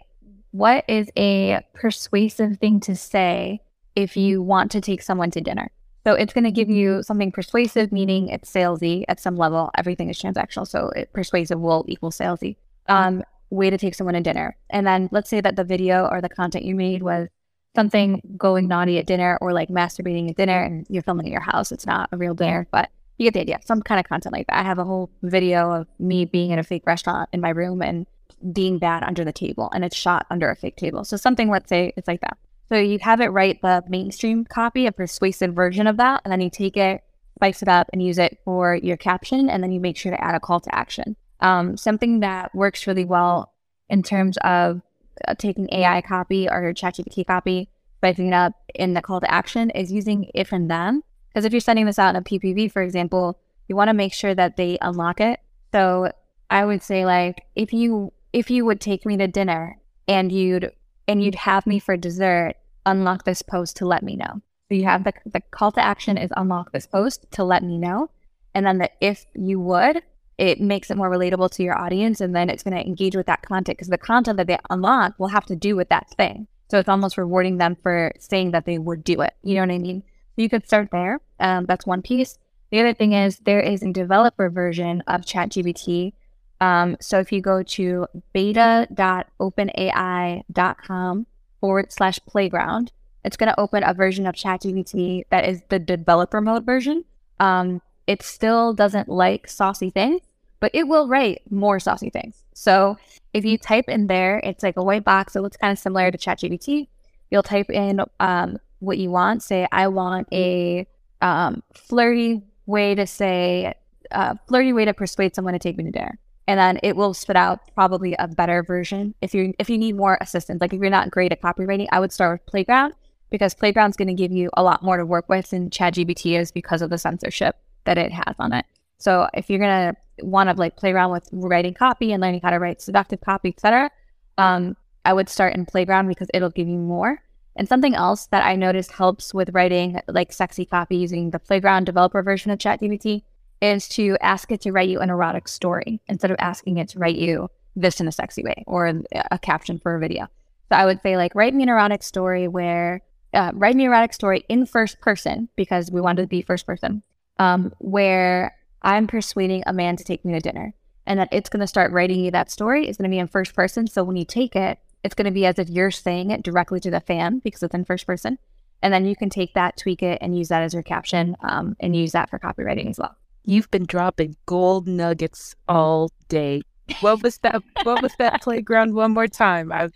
what is a persuasive thing to say if you want to take someone to dinner? So it's going to give you something persuasive, meaning it's salesy at some level. Everything is transactional. So it, persuasive will equal salesy. Um, way to take someone to dinner. And then let's say that the video or the content you made was something going naughty at dinner or like masturbating at dinner and you're filming at your house. It's not a real dinner, but you get the idea. Some kind of content like that. I have a whole video of me being in a fake restaurant in my room and being bad under the table and it's shot under a fake table. So something, let's say it's like that. So you have it write the mainstream copy, a persuasive version of that, and then you take it, spice it up, and use it for your caption, and then you make sure to add a call to action. Um, something that works really well in terms of uh, taking AI copy or ChatGPT copy, spicing it up in the call to action is using if and then. Because if you're sending this out in a PPV, for example, you want to make sure that they unlock it. So I would say like if you if you would take me to dinner and you'd and you'd have me for dessert, unlock this post to let me know. So you have the the call to action is unlock this post to let me know. And then the if you would, it makes it more relatable to your audience and then it's going to engage with that content because the content that they unlock will have to do with that thing. So it's almost rewarding them for saying that they would do it. You know what I mean? So you could start there. Um, that's one piece. The other thing is there is a developer version of ChatGPT. Um, so if you go to beta.openai.com forward slash playground, it's going to open a version of ChatGPT that is the developer mode version. Um, it still doesn't like saucy things, but it will write more saucy things. So if you type in there, it's like a white box. It looks kind of similar to ChatGPT. You'll type in um, what you want. Say, I want a um, flirty way to say, uh, flirty way to persuade someone to take me to dinner. And then it will spit out probably a better version. If you if you need more assistance, like if you're not great at copywriting, I would start with Playground because Playground's going to give you a lot more to work with than ChatGPT is because of the censorship that it has on it. So if you're gonna want to like play around with writing copy and learning how to write seductive copy, etc., um, I would start in Playground because it'll give you more. And something else that I noticed helps with writing like sexy copy using the Playground developer version of ChatGPT is to ask it to write you an erotic story instead of asking it to write you this in a sexy way or a caption for a video. So I would say like write me an erotic story where uh, write me an erotic story in first person because we wanted to be first person um, where I'm persuading a man to take me to dinner. And that it's going to start writing you that story. It's going to be in first person. So when you take it, it's going to be as if you're saying it directly to the fan because it's in first person. And then you can take that, tweak it, and use that as your caption um, and use that for copywriting as well. You've been dropping gold nuggets all day. What was that? what was that playground? One more time. I,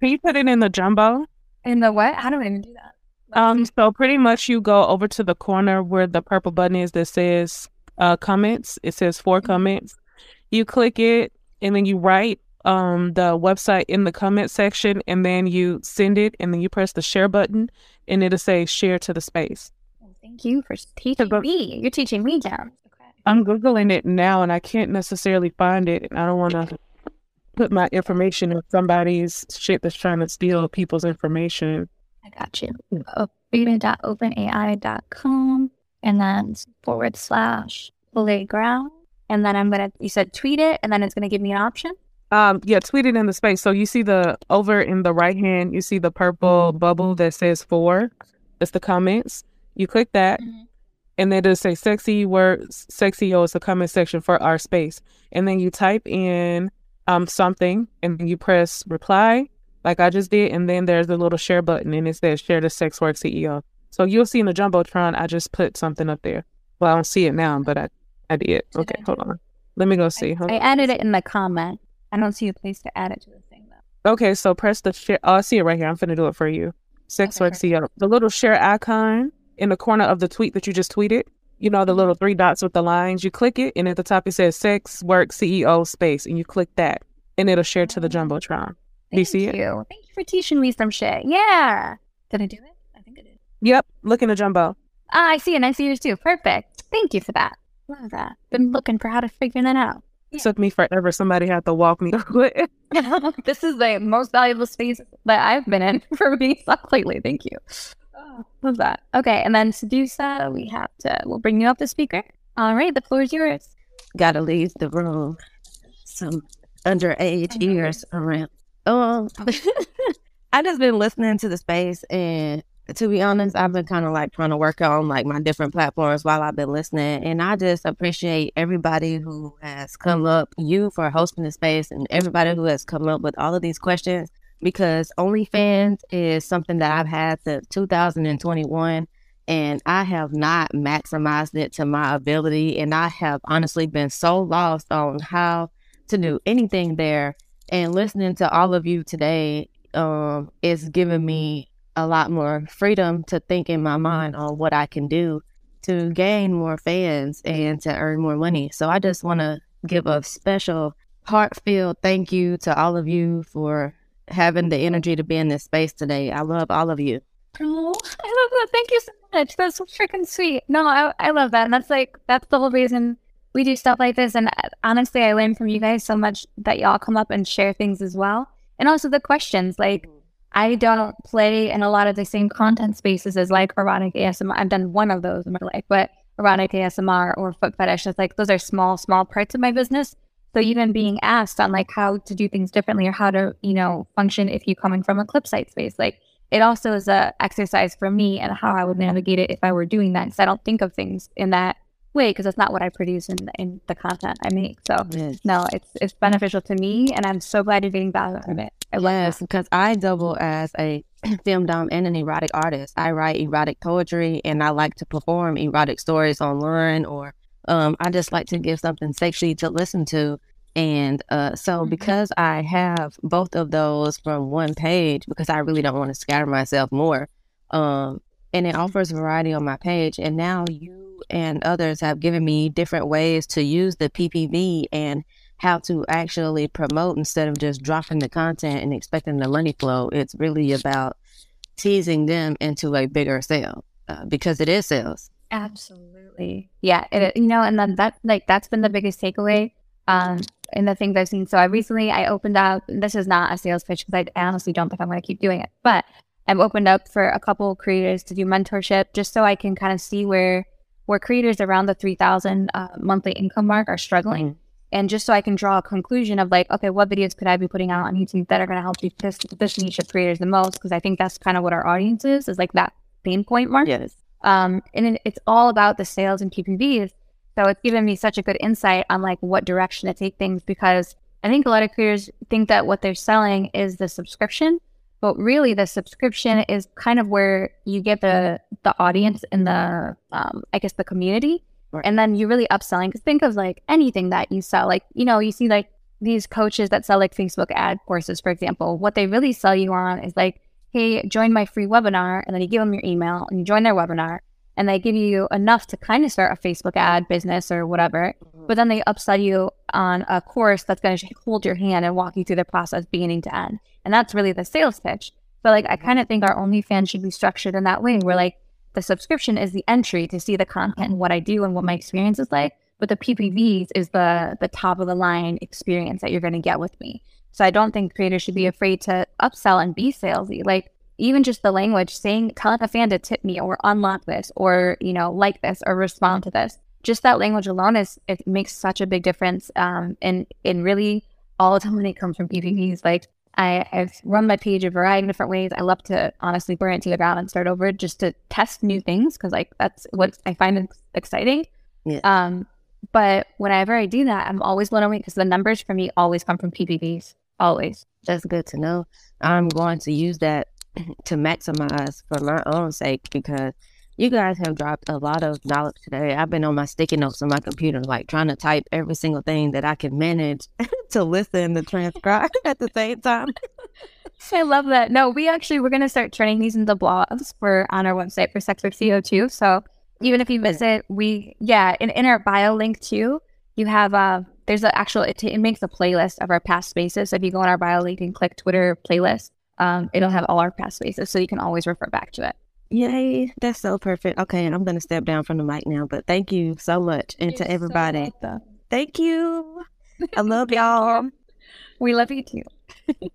can you put it in the jumbo? In the what? How do I even do that? Um, so pretty much you go over to the corner where the purple button is that says uh, comments. It says 4 mm-hmm. comments. You click it and then you write um, the website in the comment section and then you send it and then you press the share button and it'll say share to the space. Thank you for teaching me. You're teaching me down. I'm Googling it now and I can't necessarily find it. And I don't want to put my information in somebody's shit that's trying to steal people's information. I got you. beta.openai.com and then forward slash playground. And then I'm going to, you said tweet it and then it's going to give me an option. Um, yeah, tweet it in the space. So you see the over in the right hand, you see the purple bubble that says four. It's the comments. You click that, mm-hmm. and then it'll say sexy words, sexy O is the comment section for our space. And then you type in um something and then you press reply like I just did, and then there's the little share button and it says share the sex work CEO. So you'll see in the Jumbotron, I just put something up there. Well, I don't see it now, but I, I did. Okay, I hold on. Let me go see. I, I added it in the comment. I don't see a place to add it to the thing though. Okay, so press the share. Oh, I see it right here. I'm finna do it for you. Sex okay, work CEO. The little share icon in the corner of the tweet that you just tweeted. You know the little three dots with the lines. You click it, and at the top it says "Sex Work CEO Space," and you click that, and it'll share to the oh. Jumbotron. Thank you see you. it? Thank you for teaching me some shit. Yeah. Did I do it? I think I did. Yep. Look in the jumbo. Ah, I see it. I see yours too. Perfect. Thank you for that. Love that. Been looking for how to figure that out. It took me forever. Somebody had to walk me through it. this is the most valuable space that I've been in for me lately. Thank you. Oh, love that. Okay, and then Sedusa, we have to, we'll bring you up the speaker. All right, the floor is yours. Gotta leave the room. Some underage ears around. Oh, I just been listening to the space, and to be honest, I've been kind of like trying to work on like my different platforms while I've been listening, and I just appreciate everybody who has come up, you for hosting the space, and everybody who has come up with all of these questions because OnlyFans is something that I've had since 2021 and I have not maximized it to my ability. And I have honestly been so lost on how to do anything there. And listening to all of you today um, is giving me a lot more freedom to think in my mind on what I can do to gain more fans and to earn more money. So I just want to give a special heartfelt thank you to all of you for having the energy to be in this space today. I love all of you. Oh, I love that. Thank you so much. That's freaking sweet. No, I, I love that. And that's like, that's the whole reason we do stuff like this. And uh, honestly, I learn from you guys so much that y'all come up and share things as well. And also the questions. Like, I don't play in a lot of the same content spaces as like erotic ASMR. I've done one of those in my life, but erotic ASMR or foot fetish, it's like those are small, small parts of my business. So even being asked on like how to do things differently or how to, you know, function if you coming from a clip site space, like it also is a exercise for me and how I would navigate it if I were doing that. Because I don't think of things in that way because that's not what I produce in, in the content I make. So yes. no, it's it's beneficial to me, and I'm so glad you're getting value from it. I yes, because I double as a findom and an erotic artist. I write erotic poetry, and I like to perform erotic stories online, or um, I just like to give something sexy to listen to. And uh, so, mm-hmm. because I have both of those from one page, because I really don't want to scatter myself more, um, and it offers variety on my page. And now you and others have given me different ways to use the PPV and how to actually promote instead of just dropping the content and expecting the money flow. It's really about teasing them into a bigger sale uh, because it is sales. Absolutely. Yeah. It, you know, and then that, like, that's been the biggest takeaway um, in the things I've seen. So I recently I opened up. This is not a sales pitch because I honestly don't think I'm going to keep doing it, but I've opened up for a couple creators to do mentorship just so I can kind of see where where creators around the 3000 uh, monthly income mark are struggling mm-hmm. and just so I can draw a conclusion of like okay what videos could I be putting out on YouTube that are going to help this this niche of creators the most because I think that's kind of what our audience is is like that pain point mark yes um and it's all about the sales and PPVs so it's given me such a good insight on like what direction to take things because I think a lot of creators think that what they're selling is the subscription, but really the subscription is kind of where you get the the audience and the um, I guess the community, right. and then you're really upselling. Because think of like anything that you sell, like you know you see like these coaches that sell like Facebook ad courses, for example. What they really sell you on is like, hey, join my free webinar, and then you give them your email and you join their webinar, and they give you enough to kind of start a Facebook ad business or whatever. Mm-hmm. But then they upsell you on a course that's going to hold your hand and walk you through the process beginning to end. And that's really the sales pitch. But like, I mm-hmm. kind of think our OnlyFans should be structured in that way where like the subscription is the entry to see the content and what I do and what my experience is like. But the PPVs is the the top of the line experience that you're going to get with me. So I don't think creators should be afraid to upsell and be salesy. Like even just the language saying telling a fan to tip me or unlock this or you know like this or respond to this just that language alone is it makes such a big difference um and in really all the time when it comes from ppvs like I, I've run my page a variety of different ways. I love to honestly burn it to the ground and start over just to test new things because like that's what I find exciting. Yeah. Um, but whenever I do that, I'm always blown away because the numbers for me always come from PPVs. Always. That's good to know. I'm going to use that to maximize for my own sake because you guys have dropped a lot of knowledge today. I've been on my sticky notes on my computer, like trying to type every single thing that I can manage to listen to transcribe at the same time. I love that. No, we actually we're gonna start turning these into blogs for on our website for SexWorkCEO. So even if you visit, we yeah, in, in our bio link too, you have uh there's an actual it, it makes a playlist of our past spaces. So if you go on our bio link and click Twitter playlist, um, it'll have all our past spaces, so you can always refer back to it. Yay, that's so perfect. Okay, and I'm gonna step down from the mic now, but thank you so much, and You're to everybody, so thank you. I love y'all. We love you too.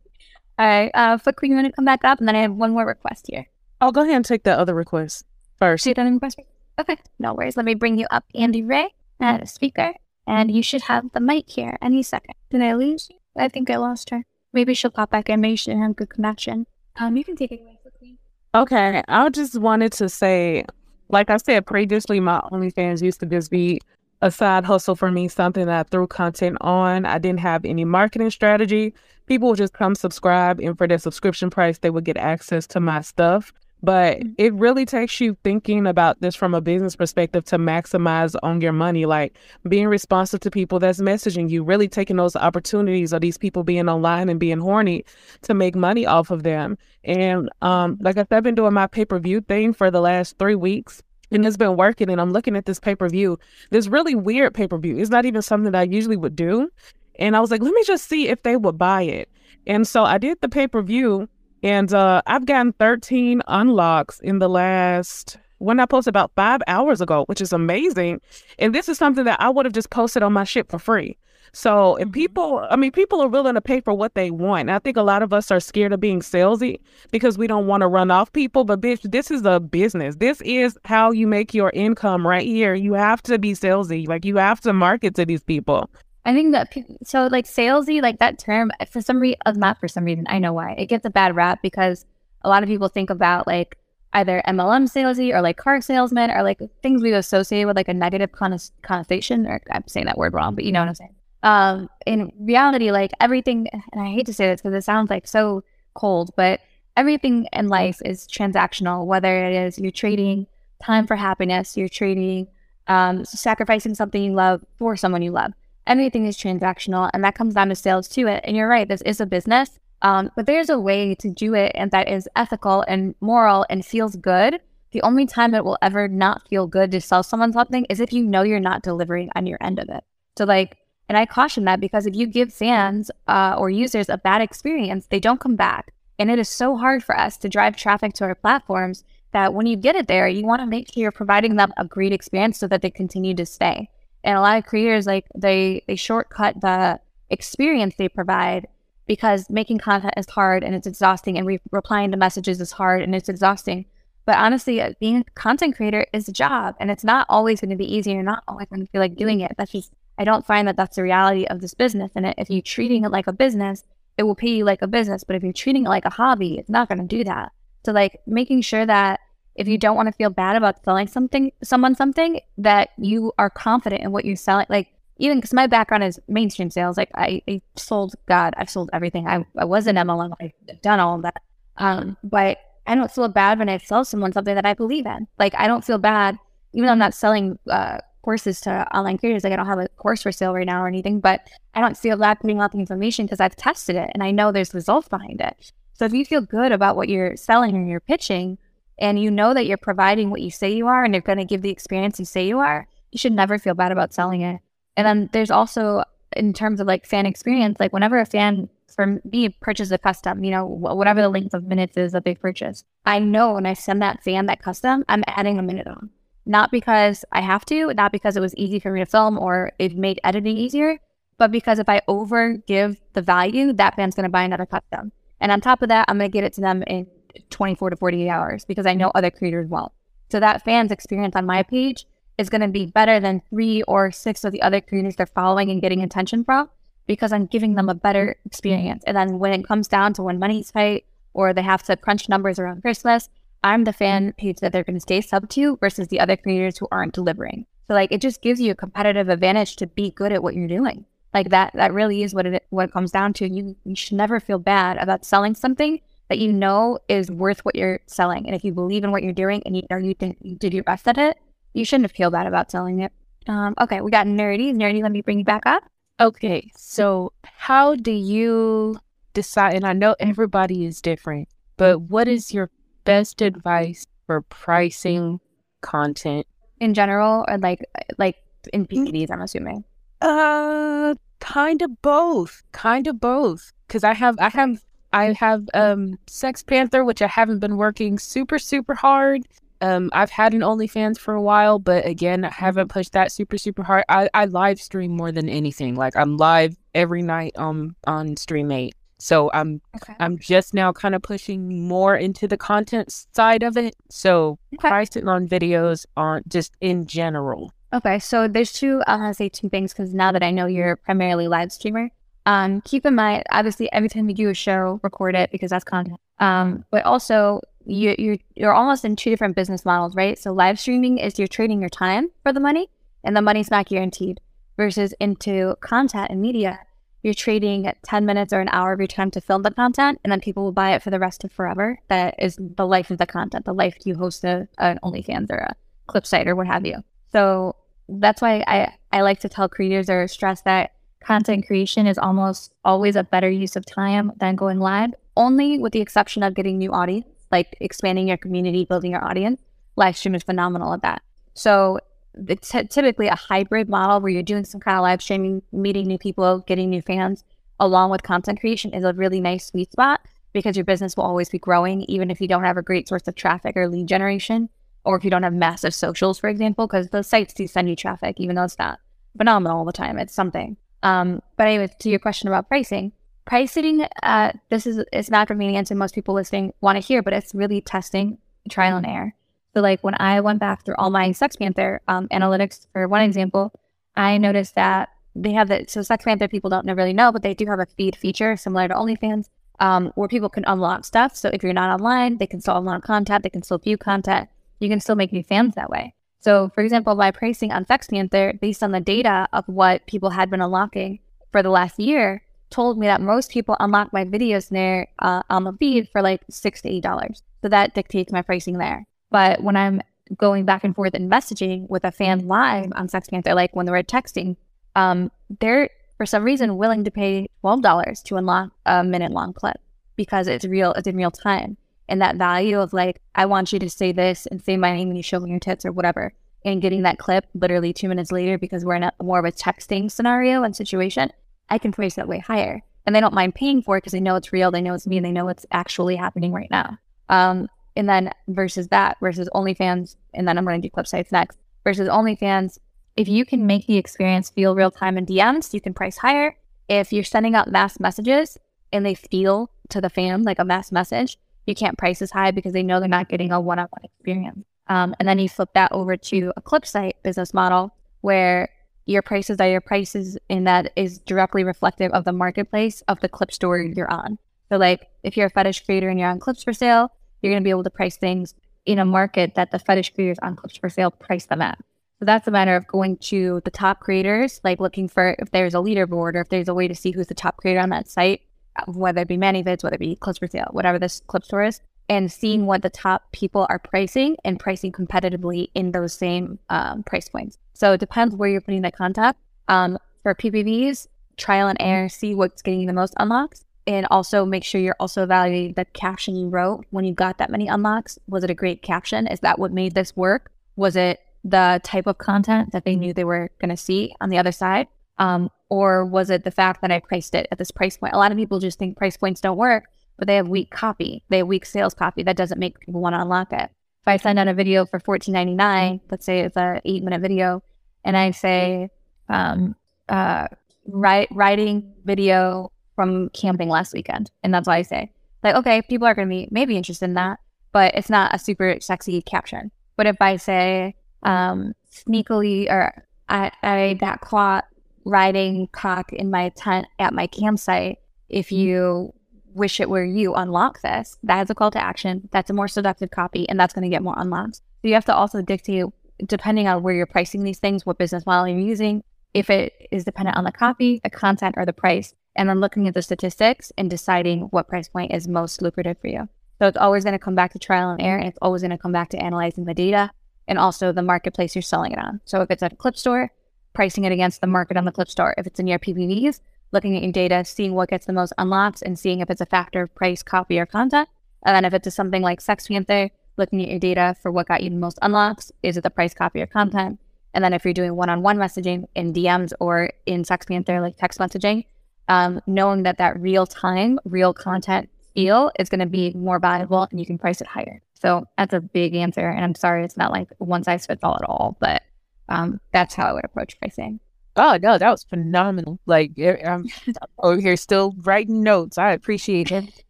All right. Uh, Foot Queen, you want to come back up? And then I have one more request here. I'll go ahead and take the other request first. See that in request? Okay. No worries. Let me bring you up, Andy Ray, as a speaker. And you should have the mic here any second. Did I lose you? I think I lost her. Maybe she'll pop back in. Maybe she didn't have good connection. Um, you can take it away, Queen. Okay. I just wanted to say, like I said previously, my OnlyFans used to just be a side hustle for me, something that I threw content on. I didn't have any marketing strategy. People would just come subscribe, and for their subscription price, they would get access to my stuff. But Mm-hmm. it really takes you thinking about this from a business perspective to maximize on your money, like being responsive to people that's messaging you, really taking those opportunities of these people being online and being horny to make money off of them. And um, like I said, I've been doing my pay per view thing for the last three weeks. And it's been working, and I'm looking at this pay per view. This really weird pay per view. It's not even something that I usually would do. And I was like, let me just see if they would buy it. And so I did the pay per view, and uh, I've gotten 13 unlocks in the last when I posted about five hours ago, which is amazing. And this is something that I would have just posted on my ship for free. So if people, I mean, people are willing to pay for what they want. And I think a lot of us are scared of being salesy because we don't want to run off people. But bitch, this is a business. This is how you make your income right here. You have to be salesy. Like you have to market to these people. I think that pe- so like salesy, like that term for some reason, not for some reason, I know why it gets a bad rap because a lot of people think about like either MLM salesy or like car salesman or like things we associate with like a negative conno- connotation. Or I'm saying that word wrong, but you know what I'm saying. Um, in reality, like everything, and I hate to say this because it sounds like so cold, but everything in life is transactional. Whether it is you're trading time for happiness, you're trading um, sacrificing something you love for someone you love everything is transactional and that comes down to sales to it. And you're right this is a business um, but there's a way to do it and that is ethical and moral and feels good. The only time it will ever not feel good to sell someone something is if you know you're not delivering on your end of it. So like and i caution that because if you give fans uh, or users a bad experience they don't come back. And it is so hard for us to drive traffic to our platforms that when you get it there you want to make sure you're providing them a great experience so that they continue to stay and a lot of creators like they they shortcut the experience they provide because making content is hard and it's exhausting and re- replying to messages is hard and it's exhausting. But honestly uh, being a content creator is a job and it's not always going to be easy you're not always going to feel like doing it. That's just i don't find that that's the reality of this business. And if you're treating it like a business it will pay you like a business. But if you're treating it like a hobby it's not going to do that. So like making sure that if you don't want to feel bad about selling something someone something that you are confident in what you're selling like even because my background is mainstream sales like I, I sold god i've sold everything. I, I was an mlm i've done all that. Um but i don't feel bad when i sell someone something that i believe in. Like i don't feel bad even though i'm not selling uh courses to online creators like i don't have a course for sale right now or anything but i don't feel bad putting out the information because i've tested it and i know there's results behind it. So if you feel good about what you're selling and you're pitching and you know that you're providing what you say you are and you're going to give the experience you say you are, you should never feel bad about selling it. And then there's also, in terms of like fan experience, like whenever a fan for me purchases a custom, you know, whatever the length of minutes is that they purchase, I know when I send that fan that custom, I'm adding a minute on. Not because I have to, not because it was easy for me to film or it made editing easier, but because if I over give the value, that fan's going to buy another custom. And on top of that, I'm going to get it to them in 24 to 48 hours because I know other creators won't. So that fan's experience on my page is going to be better than three or six of the other creators they're following and getting attention from because I'm giving them a better experience. And then when it comes down to when money's tight or they have to crunch numbers around Christmas, I'm the fan page that they're going to stay sub to versus the other creators who aren't delivering. So like it just gives you a competitive advantage to be good at what you're doing. Like that that really is what it what it comes down to. You you should never feel bad about selling something that you know is worth what you're selling. And if you believe in what you're doing and you know you did, you did your best at it, you shouldn't feel bad about selling it. Um, okay, we got nerdy. Nerdy, let me bring you back up. Okay, so how do you decide? And I know everybody is different, but what is your best advice for pricing content? In general, or like like in PPVs, I'm assuming. Uh, kind of both, kind of both. Because I have, I have, I have um SextPanther, which I haven't been working super super hard Um, I've had an OnlyFans for a while, but again, I haven't pushed that super super hard. I, I live stream more than anything. Like I'm live every night on on Streamate. So I'm okay. I'm just now kind of pushing more into the content side of it. So okay. pricing on videos aren't just in general. Okay, so there's two. I'll say two things because now that I know you're primarily live streamer, um, keep in mind obviously every time you do a show, record it because that's content. Um, but also you you're you're almost in two different business models, right? So live streaming is you're trading your time for the money, and the money's not guaranteed. Versus into content and media, you're trading 10 minutes or an hour of your time to film the content and then people will buy it for the rest of forever that is the life of the content the life you host a, an onlyfans or a clip site or what have you so that's why i, I like to tell creators or stress that content creation is almost always a better use of time than going live only with the exception of getting new audience like expanding your community building your audience live stream is phenomenal at that so it's typically a hybrid model where you're doing some kind of live streaming, meeting new people, getting new fans, along with content creation is a really nice sweet spot because your business will always be growing, even if you don't have a great source of traffic or lead generation, or if you don't have massive socials, for example, because the sites do send you traffic, even though it's not phenomenal all the time. It's something. Um, but anyway, to your question about pricing, pricing, uh, this is it's not to answer. Most people listening want to hear, but it's really testing, trial and error. So like when I went back through all my SextPanther um, analytics, for one example, I noticed that they have that. So SextPanther people don't really know, but they do have a feed feature similar to OnlyFans, um, where people can unlock stuff. So if you're not online, they can still unlock content. They can still view content. You can still make new fans that way. So for example, my pricing on SextPanther, based on the data of what people had been unlocking for the last year, told me that most people unlock my videos there uh, on the feed for like six to eight dollars. So that dictates my pricing there. But when I'm going back and forth and messaging with a fan live on SextPanther, like when they're texting, um, they're for some reason willing to pay twelve dollars to unlock a minute long clip because it's real, it's in real time. And that value of like, I want you to say this and say my name when you show me your tits or whatever, and getting that clip literally two minutes later because we're in a more of a texting scenario and situation, I can price that way higher. And they don't mind paying for it because they know it's real, they know it's me, and they know it's actually happening right now. Um, and then versus that versus OnlyFans, and then I'm going to do clip sites next versus OnlyFans. If you can make the experience feel real time in DMs, you can price higher. If you're sending out mass messages and they feel to the fan like a mass message, you can't price as high because they know they're not getting a one on one experience. Um, and then you flip that over to a clip site business model where your prices are your prices, and that is directly reflective of the marketplace of the clip store you're on. So, like if you're a fetish creator and you're on clips for sale, you're going to be able to price things in a market that the fetish creators on Clips for Sale price them at. So that's a matter of going to the top creators, like looking for if there's a leaderboard or if there's a way to see who's the top creator on that site, whether it be ManyVids, whether it be Clips for Sale, whatever this clip store is, and seeing what the top people are pricing and pricing competitively in those same um, price points. So it depends where you're putting the content. Um, for PPVs, trial and error, see what's getting the most unlocks and also make sure you're also evaluating the caption you wrote when you got that many unlocks. Was it a great caption? Is that what made this work? Was it the type of content that they knew they were going to see on the other side? Um, or was it the fact that I priced it at this price point? A lot of people just think price points don't work, but they have weak copy. They have weak sales copy. That doesn't make people want to unlock it. If I send out a video for $14.99, let's say it's a eight minute video, and I say, um, uh, writing video from camping last weekend. And that's why I say, like, okay, people are going to be maybe interested in that, but it's not a super sexy caption. But if I say, um, sneakily, or I, I got caught riding cock in my tent at my campsite, if mm-hmm. you wish it were you, unlock this. That is a call to action. That's a more seductive copy, and that's going to get more unlocks. So you have to also dictate, depending on where you're pricing these things, what business model you're using, if it is dependent on the copy, the content, or the price, and then looking at the statistics and deciding what price point is most lucrative for you. So it's always going to come back to trial and error, and it's always going to come back to analyzing the data and also the marketplace you're selling it on. So if it's at a clip store, pricing it against the market on the clip store. If it's in your PPVs, looking at your data, seeing what gets the most unlocks, and seeing if it's a factor of price, copy, or content. And then if it's something like SextPanther, looking at your data for what got you the most unlocks. Is it the price, copy, or content? And then if you're doing one-on-one messaging in DMs or in SextPanther, like text messaging, um, knowing that that real time, real content feel is going to be more valuable and you can price it higher. So that's a big answer. And I'm sorry, it's not like one size fits all at all, but um, that's how I would approach pricing. Oh no, that was phenomenal! Like I'm over here still writing notes. I appreciate it.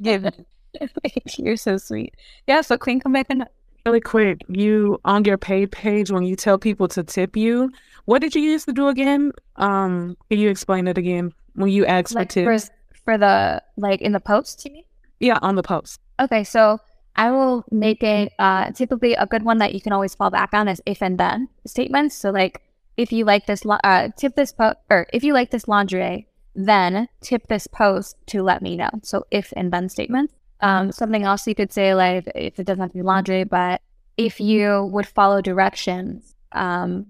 You're so sweet. Yeah. So Queen, come back and really quick. You on your paid page when you tell people to tip you. What did you use to do again? Um, can you explain it again when you ask like for tips for, for the like in the post? You mean? Yeah, on the post. Okay, so I will make it uh, typically a good one that you can always fall back on is if and then statements. So like if you like this, uh, tip this post, or if you like this lingerie, then tip this post to let me know. So if and then statements. Um, something else you could say, like if it doesn't have to be lingerie, but if you would follow directions, um,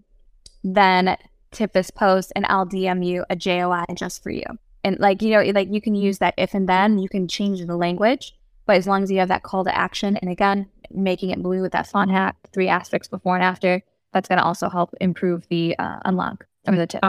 then tip this post and I'll DM you a JOI just for you. And like, you know, like you can use that if and then, you can change the language, but as long as you have that call to action, and again, making it blue with that font hack, three asterisks before and after, that's going to also help improve the uh, unlock or the tip.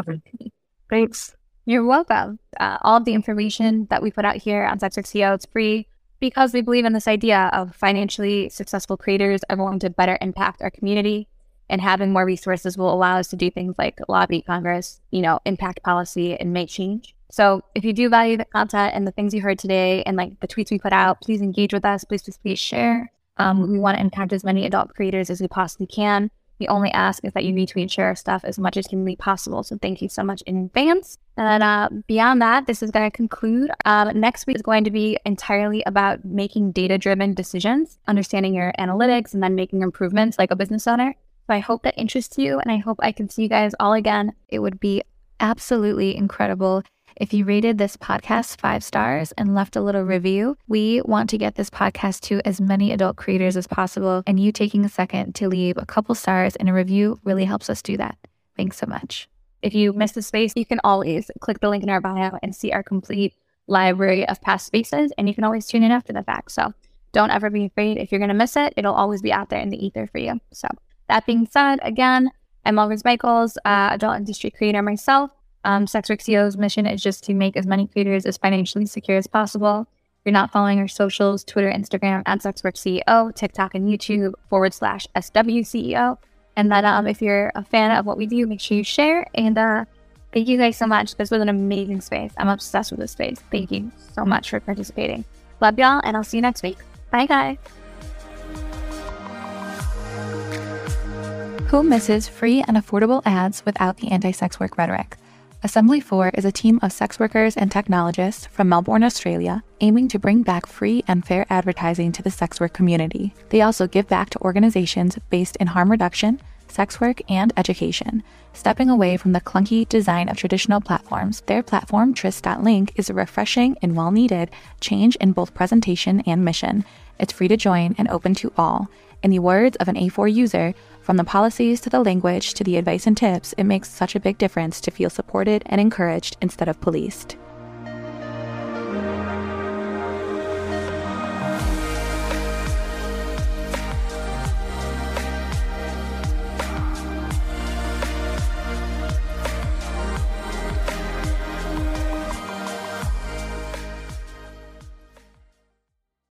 Thanks. You're welcome. Uh, all of the information that we put out here on Work it's free because we believe in this idea of financially successful creators are going to better impact our community and having more resources will allow us to do things like lobby Congress, you know, impact policy and make change. So if you do value the content and the things you heard today and like the tweets we put out, please engage with us. Please, please, please share. Um, we want to impact as many adult creators as we possibly can. We only ask is that you retweet and share our stuff as much as can be possible. So thank you so much in advance. And uh, beyond that, this is going to conclude. Um, next week is going to be entirely about making data driven decisions, understanding your analytics, and then making improvements like a business owner. So I hope that interests you, and I hope I can see you guys all again. It would be absolutely incredible if you rated this podcast five stars and left a little review, we want to get this podcast to as many adult creators as possible. And you taking a second to leave a couple stars and a review really helps us do that. Thanks so much. If you missed the space, you can always click the link in our bio and see our complete library of past spaces. And you can always tune in after the fact. So don't ever be afraid. If you're going to miss it, it'll always be out there in the ether for you. So that being said, again, I'm MelRose Michaels, uh, adult industry creator myself. Um, SexWorks CEO's mission is just to make as many creators as financially secure as possible. If you're not following our socials, Twitter, Instagram, at SexWorkCEO, TikTok, and YouTube forward slash SWCEO. And then um, if you're a fan of what we do, make sure you share. And uh, thank you guys so much. This was an amazing space. I'm obsessed with this space. Thank you so much for participating. Love y'all, and I'll see you next week. Bye, guys. Who misses free and affordable ads without the anti sex work rhetoric? AssemblyFour is a team of sex workers and technologists from Melbourne, Australia, aiming to bring back free and fair advertising to the sex work community. They also give back to organizations based in harm reduction, sex work, and education. Stepping away from the clunky design of traditional platforms, their platform, Tryst.link, is a refreshing and well needed change in both presentation and mission. It's free to join and open to all. In the words of an A4 user, from the policies to the language to the advice and tips, it makes such a big difference to feel supported and encouraged instead of policed.